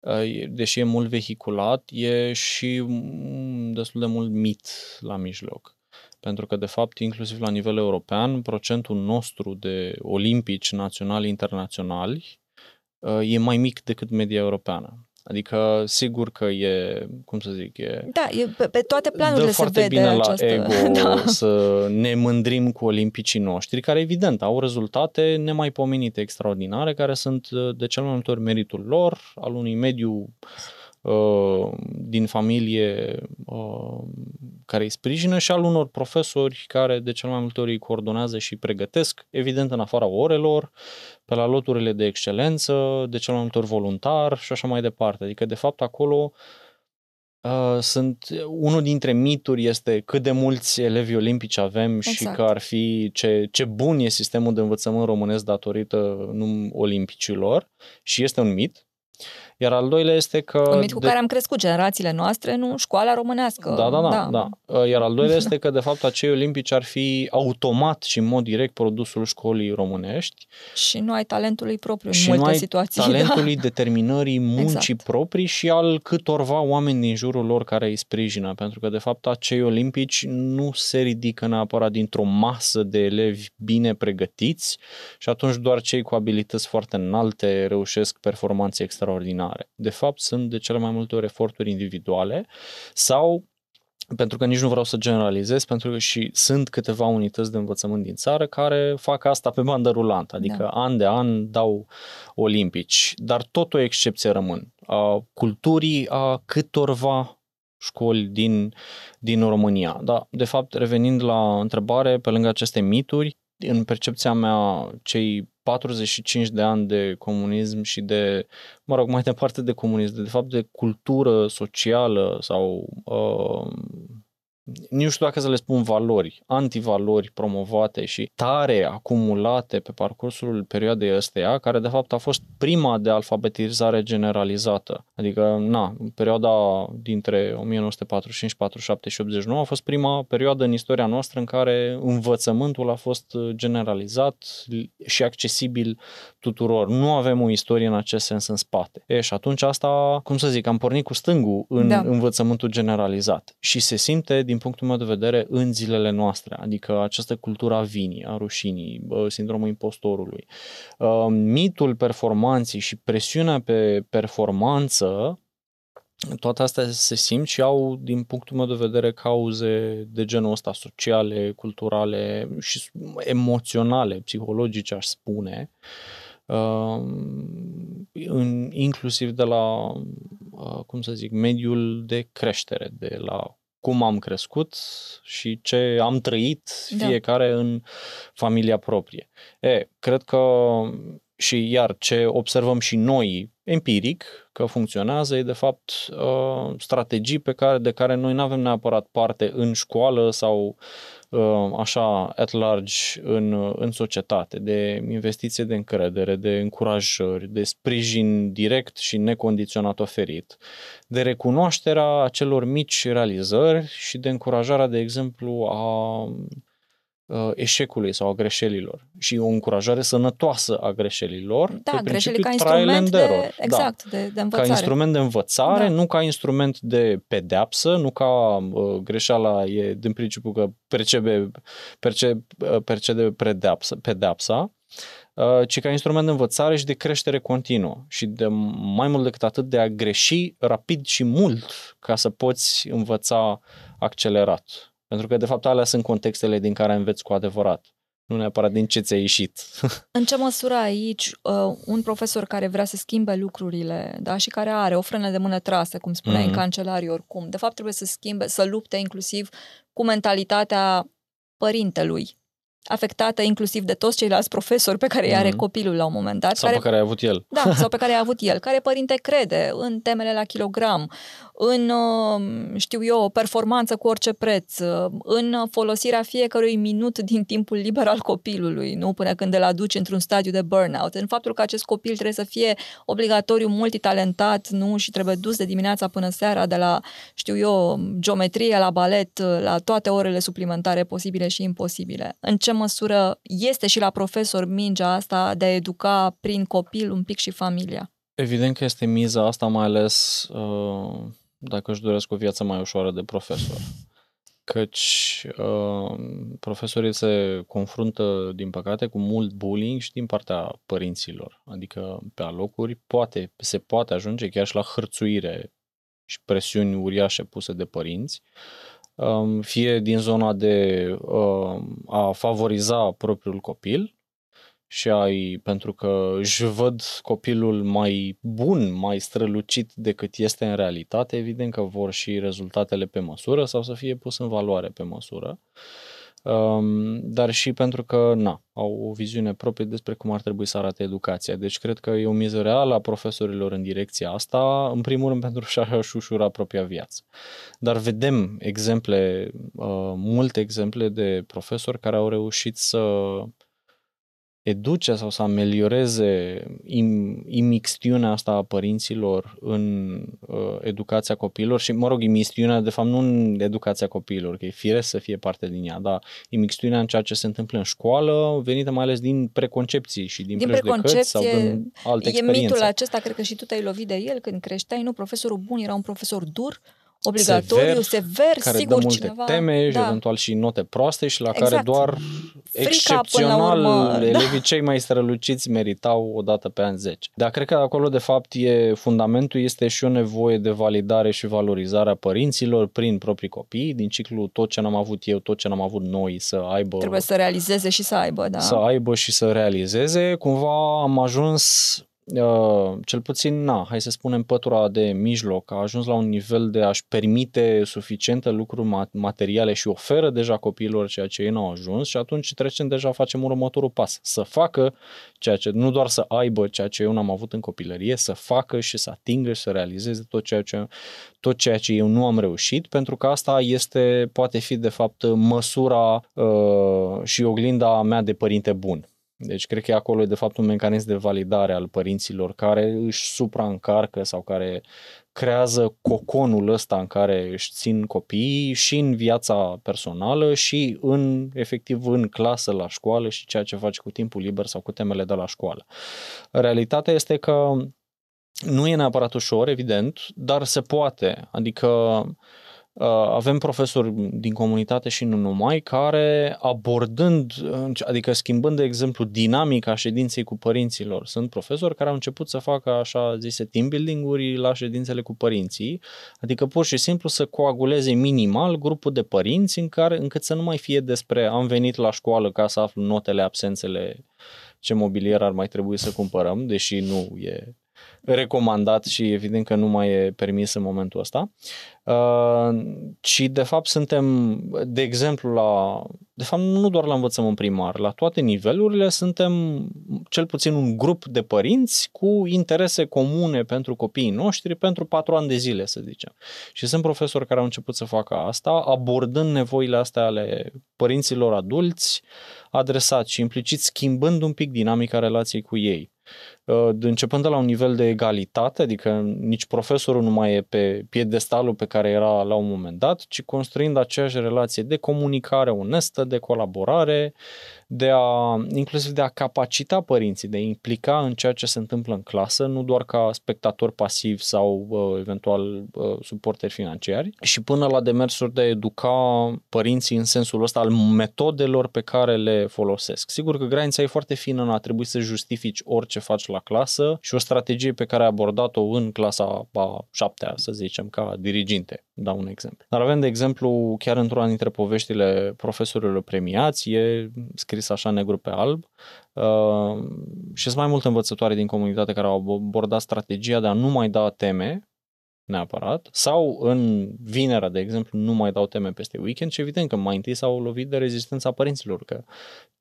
uh, deși e mult vehiculat, e și destul de mult mit la mijloc. Pentru că, de fapt, inclusiv la nivel european, procentul nostru de olimpici naționali internaționali Uh, e mai mic decât media europeană. Adică, sigur că e, cum să zic, e... Da, e, pe, pe toate planurile se vede bine această... la ego da. să ne mândrim cu olimpicii noștri, care, evident, au rezultate nemaipomenite, extraordinare, care sunt uh, de cel mai multe ori meritul lor, al unui mediu Uh, din familie uh, care îi sprijină și al unor profesori care de cel mai multe ori îi coordonează și pregătesc, evident în afara orelor, pe la loturile de excelență, de cel mai multe ori voluntar și așa mai departe. Adică, de fapt, acolo Uh, sunt unul dintre mituri este cât de mulți elevi olimpici avem exact. și că ar fi ce, ce bun e sistemul de învățământ românesc datorită num olimpicilor și este un mit. Iar al doilea este că... Un mit cu de... care am crescut generațiile noastre, nu școala românească. Da, da, da. da. da. Uh, iar al doilea este că, de fapt, acei olimpici ar fi automat și în mod direct produsul școlii românești. Și nu ai talentului propriu în și multe nu ai situații. talentului da. determinării muncii exact. proprii și al câtorva oameni din jurul lor care îi sprijină. Pentru că, de fapt, acei olimpici nu se ridică neapărat dintr-o masă de elevi bine pregătiți și atunci doar cei cu abilități foarte înalte reușesc performanțe extraordinare extraordinare. De fapt, sunt de cele mai multe ori eforturi individuale sau pentru că nici nu vreau să generalizez, pentru că și sunt câteva unități de învățământ din țară care fac asta pe bandă rulantă, adică da. an de an dau olimpici, dar tot o excepție rămân. A culturii a câtorva școli din, din România. Da, de fapt, revenind la întrebare, pe lângă aceste mituri, în percepția mea, cei 45 de ani de comunism și de, mă rog, mai departe de comunism, de, de fapt de cultură socială sau uh, nu știu dacă să le spun valori, antivalori promovate și tare acumulate pe parcursul perioadei ăsteia, care de fapt a fost prima de alfabetizare generalizată. Adică, na, perioada dintre 1945, 47 și 89 a fost prima perioadă în istoria noastră în care învățământul a fost generalizat și accesibil tuturor. Nu avem o istorie în acest sens în spate. E, și atunci asta, cum să zic, am pornit cu stângul în da. învățământul generalizat și se simte din din punctul meu de vedere, în zilele noastre, adică această cultură a vinii, a rușinii, sindromul impostorului. Uh, mitul performanței și presiunea pe performanță toate astea se simt și au, din punctul meu de vedere, cauze de genul ăsta sociale, culturale și emoționale, psihologice, aș spune. în, inclusiv de la, cum să zic, mediul de creștere, de la cum am crescut și ce am trăit da. fiecare da. în familia proprie. E, cred că și iar ce observăm și noi empiric că funcționează e de fapt uh, strategii pe care, de care noi nu avem neapărat parte în școală sau uh, așa at large în, în societate, de investiție de încredere, de încurajări, de sprijin direct și necondiționat oferit, de recunoașterea acelor mici realizări și de încurajarea, de exemplu, a uh, eșecului sau a greșelilor și o încurajare sănătoasă a greșelilor. Da, greșelii ca instrument de, da. exact, da. de, de învățare. Ca instrument de învățare, da. nu ca instrument de pedeapsă, nu ca uh, greșeala e din principiu că percebe, perce, uh, percede pedeapsa, pedeapsa uh, ci ca instrument de învățare și de creștere continuă și de mai mult decât atât de a greși rapid și mult ca să poți învăța accelerat. Pentru că, de fapt, alea sunt contextele din care înveți cu adevărat. Nu neapărat din ce ți-a ieșit. În ce măsură aici uh, un profesor care vrea să schimbe lucrurile da, și care are o frână de mână trasă, cum spuneai mm-hmm. în cancelarii oricum, de fapt trebuie să schimbe, să lupte inclusiv cu mentalitatea părintelui afectată inclusiv de toți ceilalți profesori pe care mm-hmm. îi are mhm. copilul la un moment dat. Sau care, pe care a avut el. Da, sau pe care a avut el. Care părinte crede în temele la kilogram, în, uh, știu eu, performanță cu orice preț, uh, în folosirea fiecărui minut din timpul liber al copilului, nu până când îl aduci într-un stadiu de burnout, în faptul că acest copil trebuie să fie obligatoriu multitalentat, nu, și trebuie dus de dimineața până seara, de la, știu eu, geometrie la balet, la toate orele suplimentare posibile și imposibile. În ce măsură este și la profesor mingea asta de a educa prin copil un pic și familia? Evident că este miza asta, mai ales uh, dacă își doresc o viață mai ușoară de profesor. Căci uh, profesorii se confruntă, din păcate, cu mult bullying și din partea părinților. Adică, pe alocuri, poate, se poate ajunge chiar și la hărțuire și presiuni uriașe puse de părinți, um, fie din zona de uh, a favoriza propriul copil, și ai, pentru că își văd copilul mai bun, mai strălucit decât este în realitate, evident că vor și rezultatele pe măsură sau să fie pus în valoare pe măsură. Um, dar și pentru că, na, au o viziune proprie despre cum ar trebui să arate educația. Deci cred că e o miză reală a profesorilor în direcția asta, în primul rând pentru a-și ușura propria viață. Dar vedem exemple, uh, multe exemple de profesori care au reușit să educe sau să amelioreze im, imixtiunea asta a părinților în uh, educația copiilor și, mă rog, imixtiunea, de fapt, nu în educația copiilor, că e firesc să fie parte din ea, dar imixtiunea în ceea ce se întâmplă în școală, venită mai ales din preconcepții și din, din prejudecăți sau din alte e experiențe. mitul acesta, cred că și tu te-ai lovit de el când creșteai, nu? Profesorul bun era un profesor dur, obligatoriu, sever, sever care sigur dă multe cineva, teme și da. eventual și note proaste și la exact. care doar Frica, excepțional urmă, da. elevii da. cei mai străluciți meritau o dată pe an 10. Dar cred că acolo de fapt e fundamentul este și o nevoie de validare și valorizare a părinților prin proprii copii, din ciclu tot ce n-am avut eu, tot ce n-am avut noi să aibă Trebuie să realizeze și să aibă, da. Să aibă și să realizeze. Cumva am ajuns Uh, cel puțin, na, hai să spunem, pătura de mijloc a ajuns la un nivel de a-și permite suficiente lucruri materiale și oferă deja copiilor ceea ce ei nu au ajuns și atunci trecem deja, facem următorul pas. Să facă ceea ce, nu doar să aibă ceea ce eu n-am avut în copilărie, să facă și să atingă și să realizeze tot ceea ce, tot ceea ce eu nu am reușit, pentru că asta este, poate fi de fapt măsura uh, și oglinda mea de părinte bun deci cred că acolo e de fapt un mecanism de validare al părinților care își supraîncarcă sau care creează coconul ăsta în care își țin copiii și în viața personală și în, efectiv, în clasă, la școală și ceea ce face cu timpul liber sau cu temele de la școală. Realitatea este că nu e neapărat ușor, evident, dar se poate. Adică Uh, avem profesori din comunitate și nu numai, care abordând, adică schimbând, de exemplu, dinamica ședinței cu părinților. Sunt profesori care au început să facă așa zise team building-uri la ședințele cu părinții, adică pur și simplu să coaguleze minimal grupul de părinți în care, încât să nu mai fie despre am venit la școală ca să aflu notele, absențele ce mobilier ar mai trebui să cumpărăm, deși nu e recomandat și evident că nu mai e permis în momentul ăsta, uh, ci de fapt suntem, de exemplu, la, de fapt nu doar la învățământ primar, la toate nivelurile suntem cel puțin un grup de părinți cu interese comune pentru copiii noștri pentru patru ani de zile, să zicem. Și sunt profesori care au început să facă asta, abordând nevoile astea ale părinților adulți, adresați și implicit schimbând un pic dinamica relației cu ei. Uh, începând de la un nivel de egalitate, adică nici profesorul nu mai e pe piedestalul pe care era la un moment dat, ci construind aceeași relație de comunicare onestă, de colaborare, de a, inclusiv de a capacita părinții, de a implica în ceea ce se întâmplă în clasă, nu doar ca spectator pasiv sau uh, eventual uh, suporteri financiari, și până la demersuri de a educa părinții în sensul ăsta al metodelor pe care le folosesc. Sigur că granița e foarte fină, nu a trebuit să justifici orice faci la clasă și o strategie pe care ai abordat-o în clasa a șaptea, să zicem, ca diriginte. Dau un exemplu. Dar avem, de exemplu, chiar într-una dintre poveștile profesorilor premiați, e scris așa negru pe alb, uh, și sunt mai multe învățătoare din comunitate care au abordat strategia de a nu mai da teme neapărat, sau în vinerea, de exemplu, nu mai dau teme peste weekend și evident că mai întâi s-au lovit de rezistența părinților, că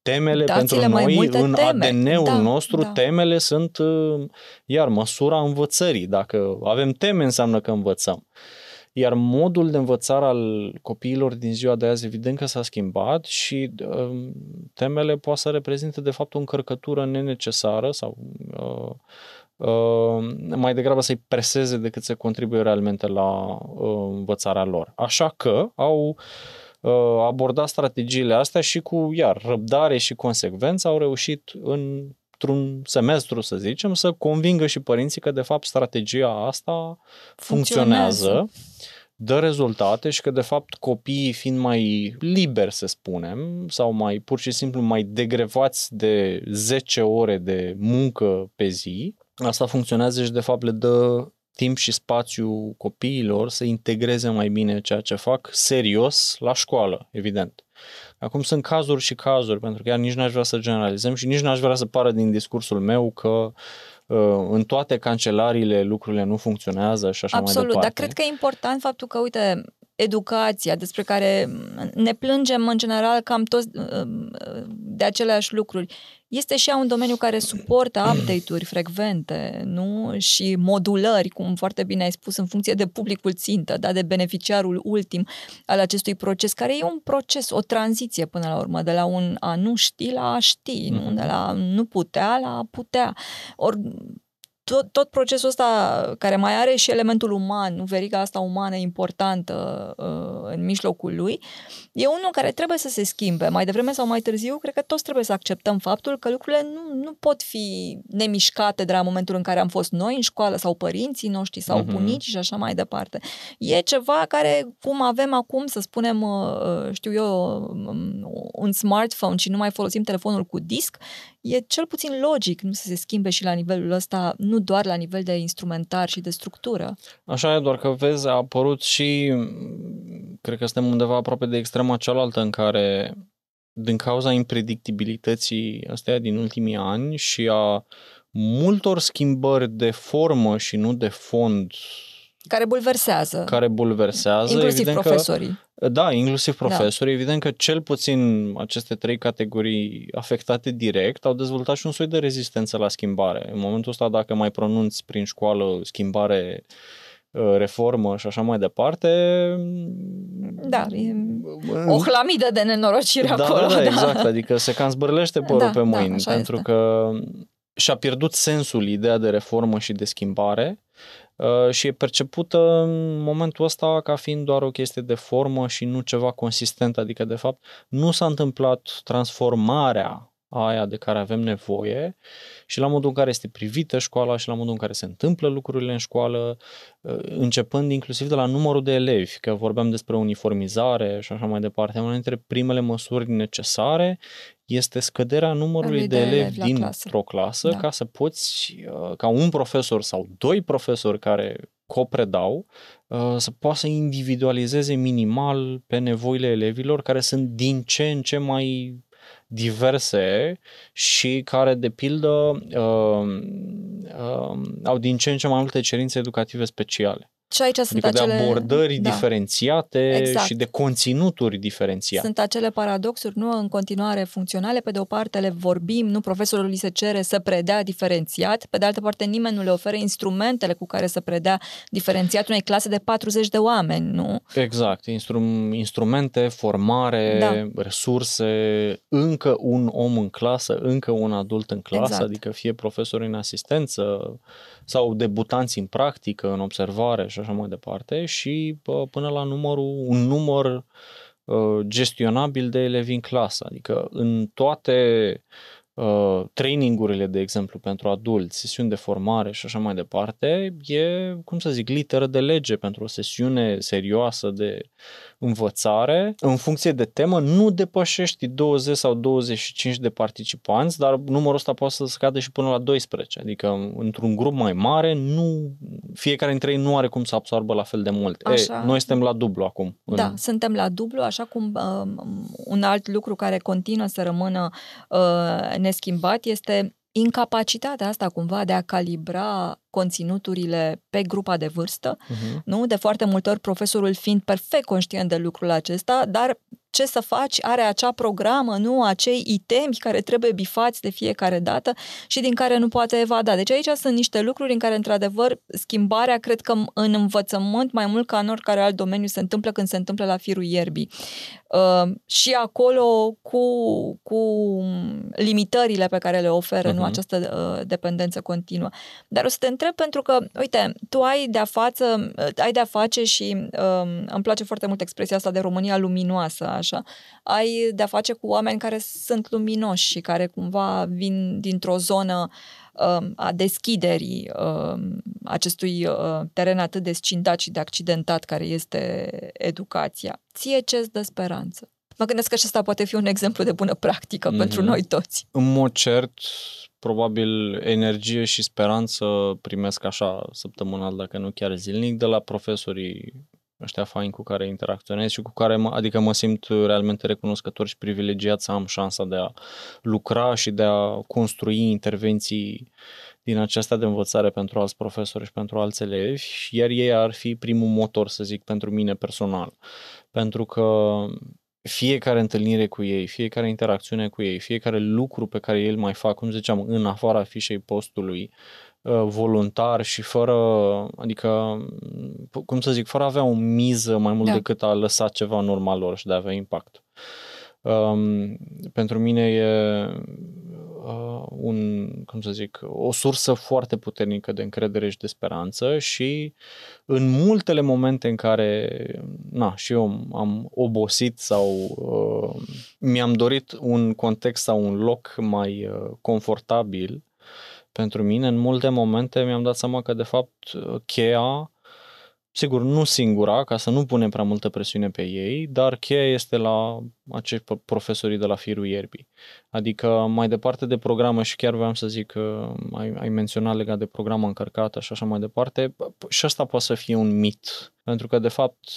temele Dați-le pentru noi, în teme. ADN-ul da, nostru, da. temele sunt, uh, iar, măsura învățării. Dacă avem teme, înseamnă că învățăm. Iar modul de învățare al copiilor din ziua de azi, evident că s-a schimbat și uh, temele poate să reprezinte, de fapt, o încărcătură nenecesară sau uh, uh, mai degrabă să-i preseze decât să contribuie realmente la uh, învățarea lor. Așa că au uh, Uh, aborda strategiile astea și cu, iar, răbdare și consecvență au reușit în într-un semestru, să zicem, să convingă și părinții că, de fapt, strategia asta funcționează, funcționează dă rezultate și că, de fapt, copiii fiind mai liberi, să spunem, sau mai pur și simplu mai degrevați de 10 ore de muncă pe zi, asta funcționează și, de fapt, le dă timp și spațiu copiilor să integreze mai bine ceea ce fac serios la școală, evident. Acum sunt cazuri și cazuri, pentru că iar nici n-aș vrea să generalizăm și nici n-aș vrea să pară din discursul meu că uh, în toate cancelariile lucrurile nu funcționează și așa Absolut, mai departe. dar cred că e important faptul că, uite, educația, despre care ne plângem în general cam toți uh, de aceleași lucruri. Este și ea un domeniu care suportă update-uri frecvente, nu? Și modulări, cum foarte bine ai spus, în funcție de publicul țintă, da? de beneficiarul ultim al acestui proces, care e un proces, o tranziție până la urmă, de la un a nu ști la a ști, mm-hmm. nu? Mhm. de la nu putea la a putea. Ori tot, tot procesul ăsta care mai are și elementul uman, nu veriga asta umană importantă uh, în mijlocul lui, e unul care trebuie să se schimbe. Mai devreme sau mai târziu, cred că toți trebuie să acceptăm faptul că lucrurile nu, nu pot fi nemișcate de la momentul în care am fost noi în școală sau părinții noștri sau uh-huh. bunici și așa mai departe. E ceva care, cum avem acum, să spunem, uh, știu eu, um, un smartphone și nu mai folosim telefonul cu disc, e cel puțin logic nu să se schimbe și la nivelul ăsta, nu doar la nivel de instrumentar și de structură. Așa e, doar că vezi, a apărut și, cred că suntem undeva aproape de extrema cealaltă în care, din cauza impredictibilității astea din ultimii ani și a multor schimbări de formă și nu de fond care bulversează. Care bulversează. Inclusiv evident profesorii. Că, da, inclusiv da. profesorii. Da. Evident că cel puțin aceste trei categorii afectate direct au dezvoltat și un soi de rezistență la schimbare. În momentul ăsta, dacă mai pronunți prin școală schimbare ă, reformă și așa mai departe. Da, e o hlamidă de nenorocire da, acolo. Da, da, exact, adică se cam zbârlește părul da, pe da, mâini, da, pentru este. că și-a pierdut sensul ideea de reformă și de schimbare Uh, și e percepută în momentul ăsta ca fiind doar o chestie de formă și nu ceva consistent, adică de fapt nu s-a întâmplat transformarea aia de care avem nevoie și la modul în care este privită școala și la modul în care se întâmplă lucrurile în școală, uh, începând inclusiv de la numărul de elevi, că vorbeam despre uniformizare și așa mai departe. Una dintre primele măsuri necesare este scăderea numărului de, de elevi din clasă. clasă da. ca să poți, uh, ca un profesor sau doi profesori care copredau, uh, să poată să individualizeze minimal pe nevoile elevilor care sunt din ce în ce mai diverse și care, de pildă, uh, uh, au din ce în ce mai multe cerințe educative speciale. Și aici sunt adică acele... de abordări da. diferențiate exact. și de conținuturi diferențiate. Sunt acele paradoxuri, nu în continuare funcționale. Pe de o parte le vorbim, nu profesorul li se cere să predea diferențiat, pe de altă parte nimeni nu le oferă instrumentele cu care să predea diferențiat unei clase de 40 de oameni, nu? Exact. Instru- instrumente, formare, da. resurse, încă un om în clasă, încă un adult în clasă, exact. adică fie profesor în asistență, sau debutanți în practică, în observare și așa mai departe și până la numărul, un număr uh, gestionabil de elevi în clasă. Adică în toate uh, trainingurile, de exemplu, pentru adulți, sesiuni de formare și așa mai departe, e, cum să zic, literă de lege pentru o sesiune serioasă de învățare, în funcție de temă, nu depășești 20 sau 25 de participanți, dar numărul ăsta poate să scadă și până la 12. Adică într-un grup mai mare, nu fiecare dintre ei nu are cum să absorbă la fel de mult. Așa. E, noi suntem la dublu acum. Da, în... suntem la dublu, așa cum uh, un alt lucru care continuă să rămână uh, neschimbat este incapacitatea asta cumva de a calibra conținuturile pe grupa de vârstă, uh-huh. nu? De foarte multe ori profesorul fiind perfect conștient de lucrul acesta, dar ce să faci, are acea programă, nu acei itemi care trebuie bifați de fiecare dată și din care nu poate evada. Deci aici sunt niște lucruri în care, într-adevăr, schimbarea, cred că în învățământ, mai mult ca în oricare alt domeniu, se întâmplă când se întâmplă la firul ierbii. Uh, și acolo cu, cu limitările pe care le oferă, uh-huh. nu mhm. această uh, dependență continuă. Dar o să te întreb pentru că, uite, tu ai de-a, față, ai de-a face și uh, îmi place foarte mult expresia asta de România luminoasă, așa, ai de-a face cu oameni care sunt luminoși și care cumva vin dintr-o zonă uh, a deschiderii uh, acestui uh, teren atât de scindat și de accidentat care este educația. Ție ce-ți dă speranță? Mă gândesc că acesta poate fi un exemplu de bună practică mm-hmm. pentru noi toți. În mod cert, probabil energie și speranță primesc așa săptămânal, dacă nu chiar zilnic, de la profesorii ăștia faini cu care interacționez și cu care, mă, adică mă simt realmente recunoscător și privilegiat să am șansa de a lucra și de a construi intervenții din aceasta de învățare pentru alți profesori și pentru alți elevi, iar ei ar fi primul motor, să zic, pentru mine personal. Pentru că fiecare întâlnire cu ei, fiecare interacțiune cu ei, fiecare lucru pe care el mai fac, cum ziceam, în afara fișei postului, uh, voluntar și fără, adică, cum să zic, fără a avea o miză mai mult da. decât a lăsa ceva în urma lor și de a avea impact. Um, pentru mine e uh, un, cum să zic, o sursă foarte puternică de încredere și de speranță și în multele momente în care, na, și eu am obosit sau uh, mi-am dorit un context sau un loc mai uh, confortabil pentru mine, în multe momente mi-am dat seama că, de fapt, cheia Sigur, nu singura, ca să nu punem prea multă presiune pe ei, dar cheia este la acești profesorii de la firul ierbii. Adică mai departe de programă și chiar vreau să zic că ai, ai menționat legat de programă încărcată și așa mai departe, și asta poate să fie un mit. Pentru că, de fapt,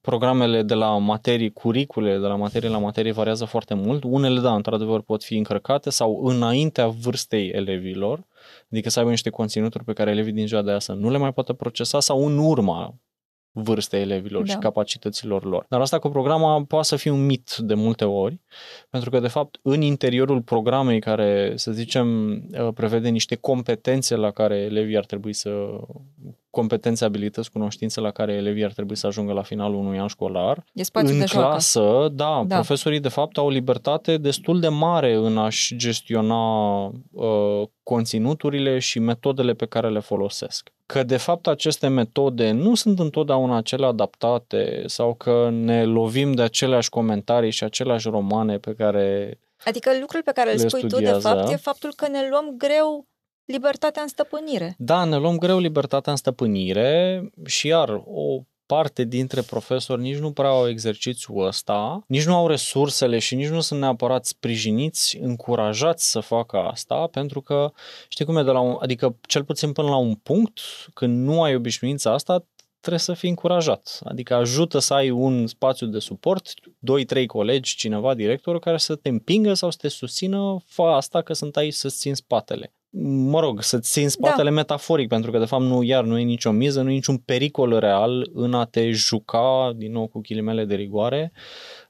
programele de la materii, curicule de la materie la materie variază foarte mult. Unele, da, într-adevăr, pot fi încărcate sau înaintea vârstei elevilor, Adică să aibă niște conținuturi pe care elevii din ziua de azi nu le mai poată procesa sau în urma vârstei elevilor da. și capacităților lor. Dar asta cu programa poate să fie un mit de multe ori, pentru că, de fapt, în interiorul programei care, să zicem, uh, prevede niște competențe la care elevii ar trebui să competențe, abilități, cunoștințe la care elevii ar trebui să ajungă la finalul unui an școlar. E în de clasă, da, da, profesorii de fapt au o libertate destul de mare în a-și gestiona uh, conținuturile și metodele pe care le folosesc. Că de fapt aceste metode nu sunt întotdeauna cele adaptate sau că ne lovim de aceleași comentarii și aceleași romane pe care Adică lucrul pe care îl spui studiază. tu, de fapt, e faptul că ne luăm greu libertatea în stăpânire. Da, ne luăm greu libertatea în stăpânire și iar o parte dintre profesori nici nu prea au exercițiul ăsta, nici nu au resursele și nici nu sunt neapărat sprijiniți, încurajați să facă asta, pentru că, știi cum e, de la un, adică cel puțin până la un punct, când nu ai obișnuința asta, trebuie să fii încurajat. Adică ajută să ai un spațiu de suport, doi, trei colegi, cineva, director, care să te împingă sau să te susțină, fă asta că sunt aici să-ți țin spatele. Mă rog, să-ți țin spatele da. metaforic, pentru că de fapt nu, iar nu e nicio miză, nu e niciun pericol real în a te juca, din nou cu ghilimele de rigoare,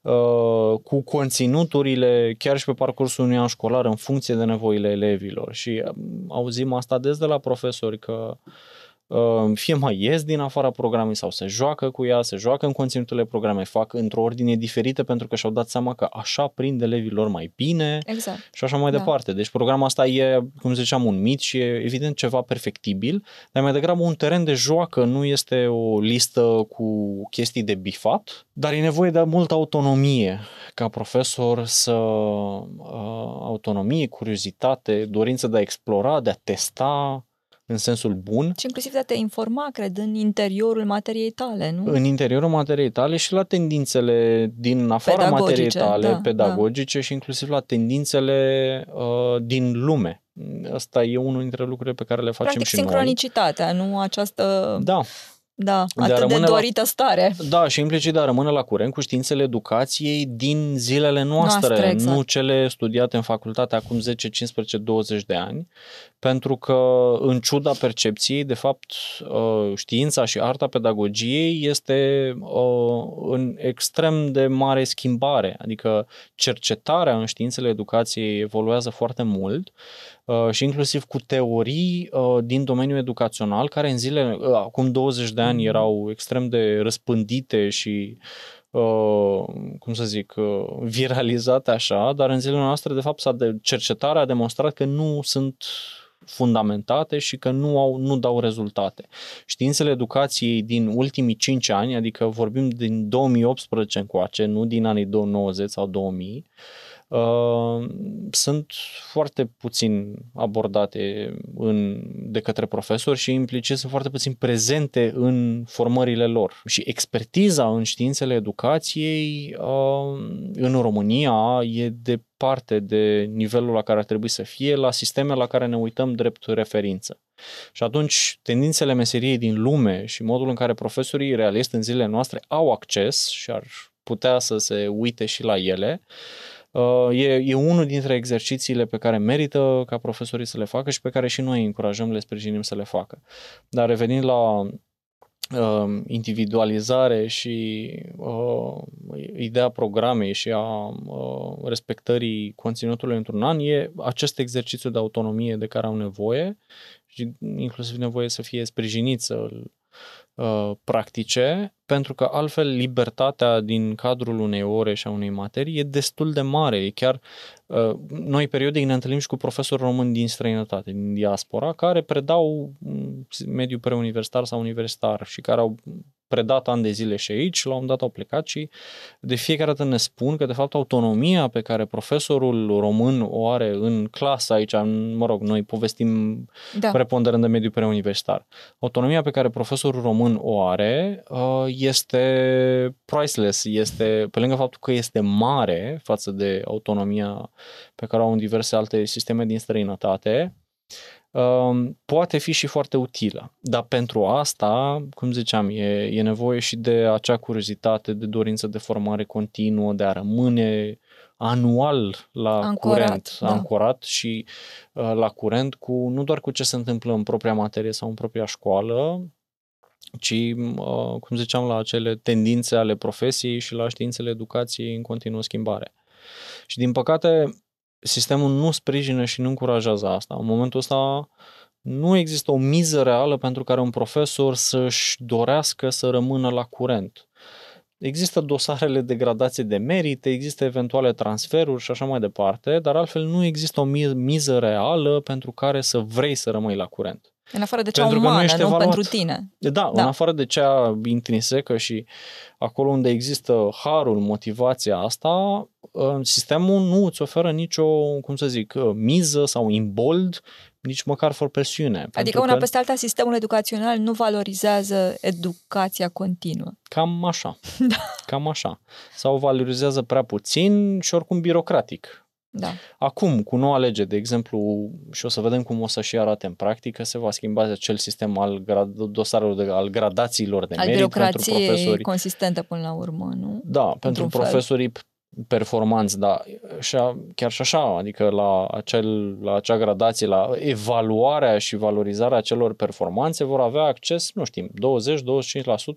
uh, cu conținuturile, chiar și pe parcursul unui an școlar, în funcție de nevoile elevilor. Și um, auzim asta des de la profesori că Ehm, fie mai ies din afara programului sau se joacă cu ea, se joacă în conținuturile programei, fac într-o ordine diferită pentru că și-au dat seama că așa prind elevii lor mai bine exact. și așa mai da. departe. Deci programul asta e, cum ziceam, un mit și e evident ceva perfectibil, dar mai degrabă un teren de joacă, nu este o listă cu chestii de bifat, dar e nevoie de multă autonomie ca profesor să uh, autonomie, curiozitate, dorință de a explora, de a testa, în sensul bun. Și inclusiv de a te informa, cred, în interiorul materiei tale, nu? În interiorul materiei tale și la tendințele din afara pedagogice, materiei tale, da, pedagogice da. și inclusiv la tendințele uh, din lume. Asta e unul dintre lucrurile pe care le facem Practic, și sincronicitatea, noi. nu această... Da. Da, de atât de dorită la, stare. Da, și implicit de a rămâne la curent cu științele educației din zilele noastre, noastre exact. nu cele studiate în facultate acum 10, 15, 20 de ani, pentru că în ciuda percepției, de fapt, uh, știința și arta pedagogiei este uh, în extrem de mare schimbare, adică cercetarea în științele educației evoluează foarte mult Uh, și inclusiv cu teorii uh, din domeniul educațional, care în zile, uh, acum 20 de ani, mm-hmm. erau extrem de răspândite și cum să zic, viralizate așa, dar în zilele noastre, de fapt, s-a de, cercetarea a demonstrat că nu sunt fundamentate și că nu, au, nu dau rezultate. Științele educației din ultimii 5 ani, adică vorbim din 2018 încoace, nu din anii 90 sau 2000, Uh, sunt foarte puțin abordate în, de către profesori și implicit sunt foarte puțin prezente în formările lor. Și expertiza în științele educației uh, în România e departe de nivelul la care ar trebui să fie la sisteme la care ne uităm drept referință. Și atunci, tendințele meseriei din lume și modul în care profesorii realist în zilele noastre au acces și ar putea să se uite și la ele, Uh, e, e unul dintre exercițiile pe care merită ca profesorii să le facă și pe care și noi îi încurajăm, le sprijinim să le facă. Dar revenind la uh, individualizare și uh, ideea programei și a uh, respectării conținutului într-un an e acest exercițiu de autonomie de care au nevoie și inclusiv nevoie să fie sprijinit să Uh, practice, pentru că altfel libertatea din cadrul unei ore și a unei materii e destul de mare. E chiar, uh, noi periodic ne întâlnim și cu profesori români din străinătate, din diaspora, care predau mm, mediul preuniversitar sau universitar și care au predat ani de zile și aici, la un moment dat au plecat și de fiecare dată ne spun că de fapt autonomia pe care profesorul român o are în clasă aici, mă rog, noi povestim da. preponderând de mediul preuniversitar, autonomia pe care profesorul român o are uh, este priceless, este, pe lângă faptul că este mare față de autonomia pe care o au în diverse alte sisteme din străinătate, Um, poate fi și foarte utilă. Dar pentru asta, cum ziceam, e, e nevoie și de acea curiozitate, de dorință de formare continuă, de a rămâne anual la ancorat, curent, da. ancorat și uh, la curent cu nu doar cu ce se întâmplă în propria materie sau în propria școală, ci, uh, cum ziceam, la acele tendințe ale profesiei și la științele educației în continuă schimbare. Și din păcate, sistemul nu sprijină și nu încurajează asta. În momentul ăsta nu există o miză reală pentru care un profesor să-și dorească să rămână la curent. Există dosarele de gradație de merite, există eventuale transferuri și așa mai departe, dar altfel nu există o miză reală pentru care să vrei să rămâi la curent. În afară de cea pentru umană, nu, nu pentru tine. Da, da, în afară de cea intrinsecă și acolo unde există harul, motivația asta, sistemul nu îți oferă nicio, cum să zic, miză sau imbold, nici măcar for presiune. Adică una că... peste alta, sistemul educațional nu valorizează educația continuă. Cam așa. da. Cam așa. Sau valorizează prea puțin și oricum birocratic. Da. Acum, cu noua lege, de exemplu, și o să vedem cum o să și arate în practică, se va schimba acel sistem al grad, dosarelor de, al gradațiilor de al merit pentru profesori. consistentă până la urmă, nu? Da, pentru profesorii fel performanți, dar și a, chiar și așa, adică la, acel, la acea gradație, la evaluarea și valorizarea celor performanțe vor avea acces, nu știm,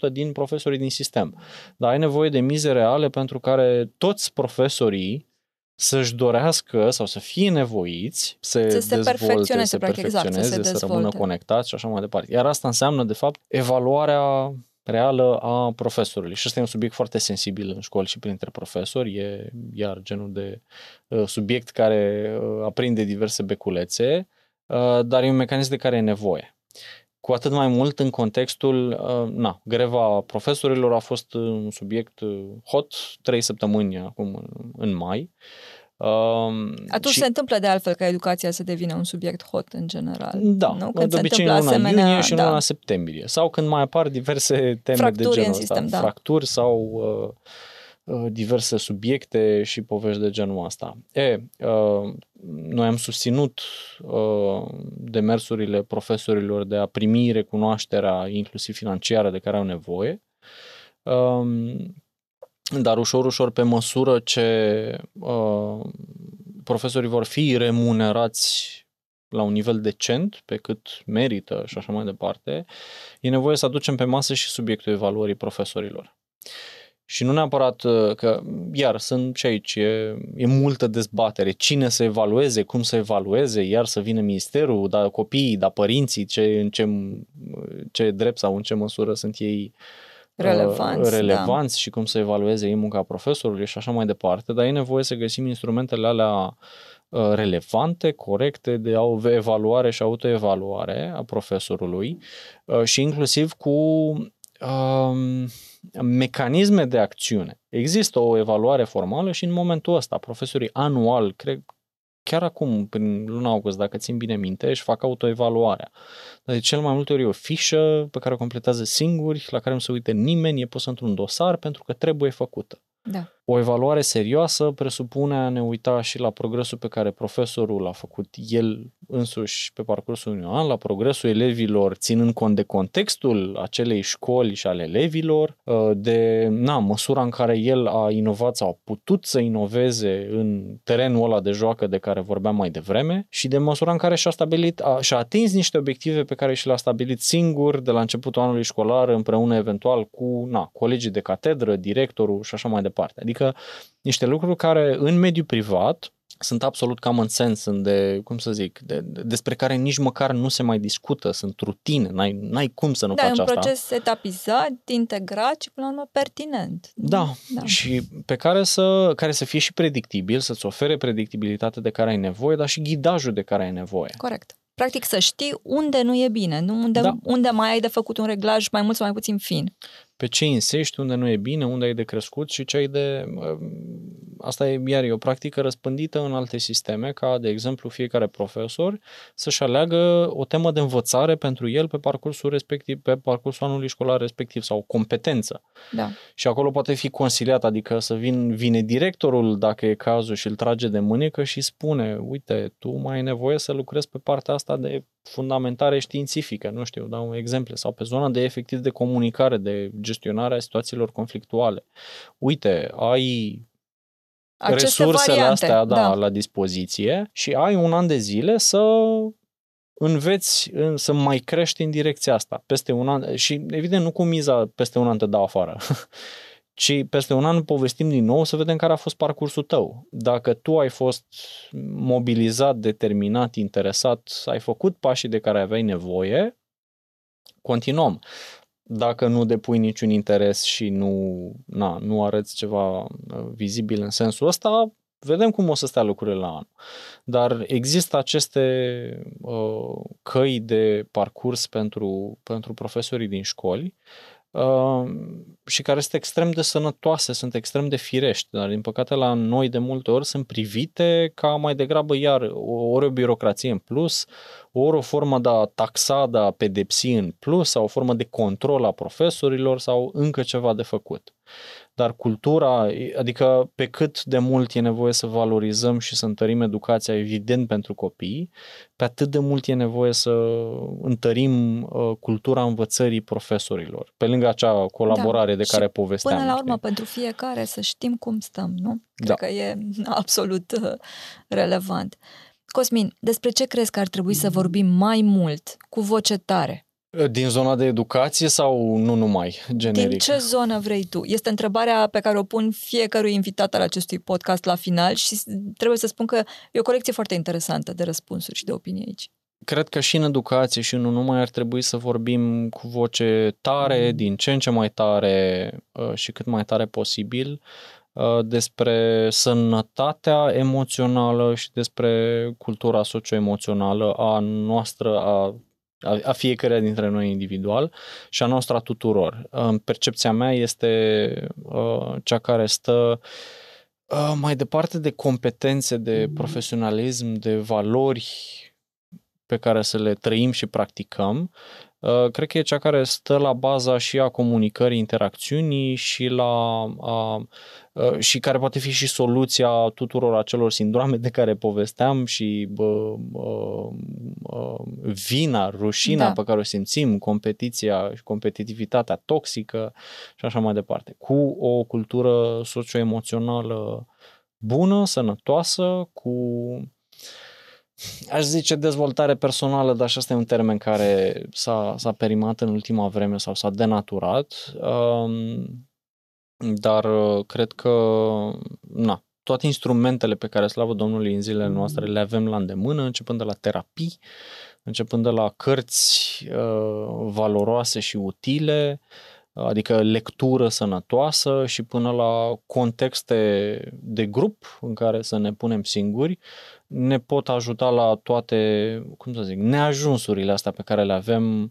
20-25% din profesorii din sistem. Dar ai nevoie de mize reale pentru care toți profesorii să-și dorească sau să fie nevoiți să, să se dezvolte, perfecționeze, să practic, perfecționeze, exact, să, se să rămână conectați și așa mai departe. Iar asta înseamnă, de fapt, evaluarea reală a profesorului. Și ăsta e un subiect foarte sensibil în școli și printre profesori. E iar genul de uh, subiect care uh, aprinde diverse beculețe, uh, dar e un mecanism de care e nevoie. Cu atât mai mult în contextul, uh, na, greva profesorilor a fost un subiect uh, hot trei săptămâni acum în, în mai. Um, Atunci și... se întâmplă de altfel ca educația să devină un subiect hot în general. Da, nu? Când de obicei în luna asemenea, iunie și în da. luna septembrie. Sau când mai apar diverse teme fracturi de genul în sistem, ăsta, da. fracturi sau uh, uh, diverse subiecte și povești de genul ăsta. E, uh, noi am susținut uh, demersurile profesorilor de a primi recunoașterea inclusiv financiară de care au nevoie. Um, dar ușor, ușor, pe măsură ce uh, profesorii vor fi remunerați la un nivel decent, pe cât merită și așa mai departe, e nevoie să aducem pe masă și subiectul evaluării profesorilor. Și nu neapărat uh, că, iar, sunt și aici, e, e multă dezbatere. Cine să evalueze, cum să evalueze, iar să vină ministerul, da copiii, da părinții, ce, în ce, ce drept sau în ce măsură sunt ei uh, relevanți, relevanți da. și cum să evalueze ei munca profesorului și așa mai departe, dar e nevoie să găsim instrumentele alea uh, relevante, corecte de evaluare și autoevaluare a profesorului uh, și inclusiv cu um, mecanisme de acțiune. Există o evaluare formală și în momentul ăsta profesorii anual, cred, chiar acum, prin luna august, dacă țin bine minte, își fac autoevaluarea. Dar de cel mai multe ori e o fișă pe care o completează singuri, la care nu se uite nimeni, e pusă într-un dosar pentru că trebuie făcută. Da. O evaluare serioasă presupune a ne uita și la progresul pe care profesorul l-a făcut el însuși pe parcursul unui an, la progresul elevilor, ținând cont de contextul acelei școli și al elevilor, uh, de na, măsura în care el a inovat sau a putut să inoveze în terenul ăla de joacă de care vorbeam mai devreme și de măsura în care și-a stabilit, a, și-a atins niște obiective pe care și le-a stabilit singur de la începutul anului școlar, împreună eventual cu na, colegii de catedră, directorul și așa mai departe. Adică Adică niște lucruri care în mediul privat sunt absolut common sense, sunt de, cum să zic, de, de, despre care nici măcar nu se mai discută, sunt rutine, n-ai, n-ai cum să nu da, faci asta. Da, un proces etapizat, integrat și până la urmă pertinent. Da, da, și pe care să, care să fie și predictibil, să-ți ofere predictibilitate de care ai nevoie, dar și ghidajul de care ai nevoie. Corect. Practic să știi unde nu e bine, nu unde, da. unde mai ai de făcut un reglaj mai mult sau mai puțin fin pe ce insești, unde nu e bine, unde ai de crescut și ce ai de... Asta e, iar e o practică răspândită în alte sisteme, ca, de exemplu, fiecare profesor să-și aleagă o temă de învățare pentru el pe parcursul respectiv, pe parcursul anului școlar respectiv sau o competență. Da. Și acolo poate fi consiliat, adică să vin, vine directorul, dacă e cazul, și îl trage de mânecă și spune, uite, tu mai ai nevoie să lucrezi pe partea asta de fundamentare științifică, nu știu, dau exemple, sau pe zona de efectiv de comunicare, de gestionarea situațiilor conflictuale. Uite, ai Aceste resursele variante, astea da, da. la dispoziție și ai un an de zile să înveți să mai crești în direcția asta. Peste un an, și evident nu cu miza peste un an te dau afară, ci peste un an povestim din nou să vedem care a fost parcursul tău. Dacă tu ai fost mobilizat, determinat, interesat, ai făcut pașii de care aveai nevoie, continuăm dacă nu depui niciun interes și nu, na, nu arăți ceva uh, vizibil în sensul ăsta, vedem cum o să stea lucrurile la anul. Dar există aceste uh, căi de parcurs pentru, pentru profesorii din școli uh, și care sunt extrem de sănătoase, sunt extrem de firești, dar din păcate la noi de multe ori sunt privite ca mai degrabă iar ori o birocrație în plus, ori o formă de a taxa, de a pedepsi în plus sau o formă de control a profesorilor sau încă ceva de făcut. Dar cultura, adică pe cât de mult e nevoie să valorizăm și să întărim educația, evident, pentru copii, pe atât de mult e nevoie să întărim uh, cultura învățării profesorilor, pe lângă acea colaborare da. de care povesteam. Până la urmă, știi? pentru fiecare să știm cum stăm, nu? Cred da. că e absolut uh, relevant. Cosmin, despre ce crezi că ar trebui să vorbim mai mult, cu voce tare? Din zona de educație sau nu numai, generic? Din ce zonă vrei tu? Este întrebarea pe care o pun fiecărui invitat al acestui podcast la final și trebuie să spun că e o colecție foarte interesantă de răspunsuri și de opinii aici. Cred că și în educație și nu numai ar trebui să vorbim cu voce tare, mm. din ce în ce mai tare uh, și cât mai tare posibil uh, despre sănătatea emoțională și despre cultura socioemoțională a noastră, a a, a fiecare dintre noi individual și a noastră a tuturor. Percepția mea este uh, cea care stă uh, mai departe de competențe, de profesionalism, de valori pe care să le trăim și practicăm, Uh, cred că e cea care stă la baza și a comunicării, interacțiunii și la a, uh, și care poate fi și soluția tuturor acelor sindrome de care povesteam și bă, bă, bă, vina, rușina da. pe care o simțim, competiția și competitivitatea toxică și așa mai departe. Cu o cultură socioemoțională bună, sănătoasă, cu Aș zice dezvoltare personală, dar și asta e un termen care s-a, s-a perimat în ultima vreme sau s-a denaturat. Um, dar uh, cred că, na, toate instrumentele pe care, slavă Domnului, în zilele noastre le avem la îndemână, începând de la terapii, începând de la cărți uh, valoroase și utile, adică lectură sănătoasă și până la contexte de grup în care să ne punem singuri, ne pot ajuta la toate, cum să zic, neajunsurile astea pe care le avem uh,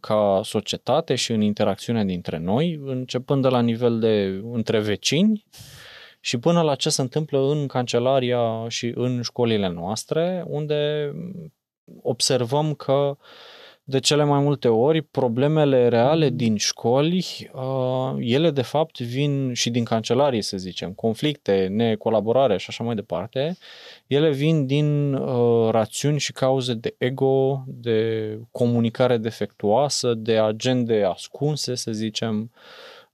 ca societate și în interacțiunea dintre noi, începând de la nivel de între vecini și până la ce se întâmplă în cancelaria și în școlile noastre, unde observăm că uh, de cele mai multe ori, problemele reale din școli, uh, ele de fapt vin și din cancelarii, să zicem, conflicte, necolaborare și așa mai departe, ele vin din uh, rațiuni și cauze de ego, de comunicare defectuoasă, de agende ascunse, să zicem,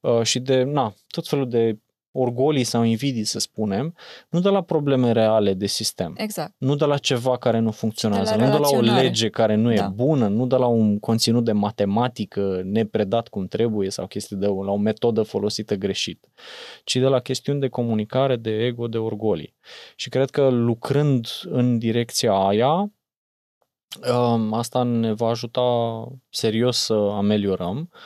uh, și de, na, tot felul de orgolii sau invidii, să spunem, nu de la probleme reale de sistem. Exact. Nu de la ceva care nu funcționează, de nu de la o lege care nu da. e bună, nu de la un conținut de matematică nepredat cum trebuie sau chestii de la o metodă folosită greșit, ci de la chestiuni de comunicare, de ego, de orgolii. Și cred că lucrând în direcția aia, um, asta ne va ajuta serios să ameliorăm Uh,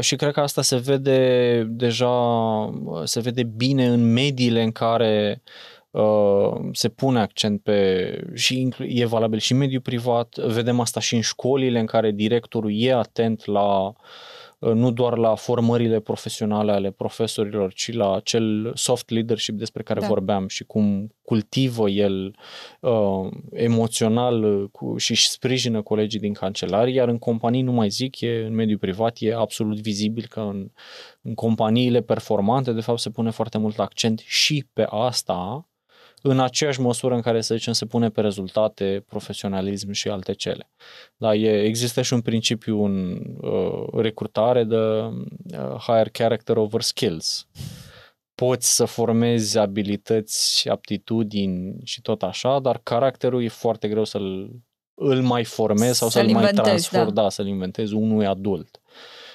și cred că asta se vede deja, uh, se vede bine în mediile în care uh, se pune accent pe și e valabil și mediul privat, vedem asta și în școlile în care directorul e atent la uh, Uh, nu doar la formările profesionale ale profesorilor, ci la acel soft leadership despre care da. vorbeam și cum cultivă el uh, emoțional uh, cu, și își sprijină colegii din cancelarii, iar în companii, nu mai zic, e, în mediul privat e absolut vizibil că în, în companiile performante, de fapt, se pune foarte mult accent și pe asta, în aceeași măsură în care, să zicem, se pune pe rezultate, profesionalism și alte cele. Dar e, există și un principiu în uh, recrutare de uh, higher character over skills. Poți să formezi abilități, aptitudini și tot așa, dar caracterul e foarte greu să-l îl mai formezi sau să-l, să-l mai transformi, da. da, să-l inventezi unui adult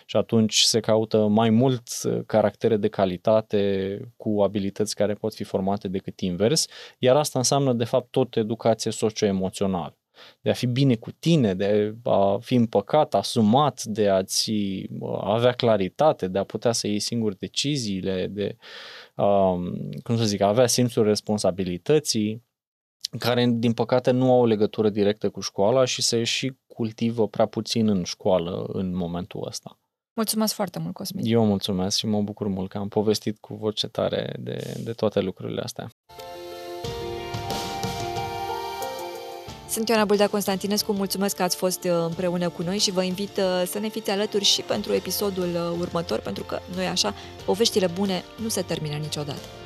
și atunci se caută mai mult uh, caractere de calitate cu abilități care pot fi formate decât invers, iar asta înseamnă de fapt tot educație socioemoțională de a fi bine cu tine, de a fi împăcat, asumat, de a-ți uh, avea claritate, de a putea să iei singur deciziile, de, um, cum să zic, a avea simțul responsabilității, care, din păcate, nu au o legătură directă cu școala și se și cultivă prea puțin în școală în momentul ăsta. Mulțumesc foarte mult, Cosmin. Eu mulțumesc și mă bucur mult că am povestit cu voce tare de, de toate lucrurile astea. Sunt Ioana Buldea Constantinescu, mulțumesc că ați fost uh, împreună cu noi și vă invit uh, să ne fiți alături și pentru episodul următor, pentru că noi așa, poveștile bune nu se termină niciodată.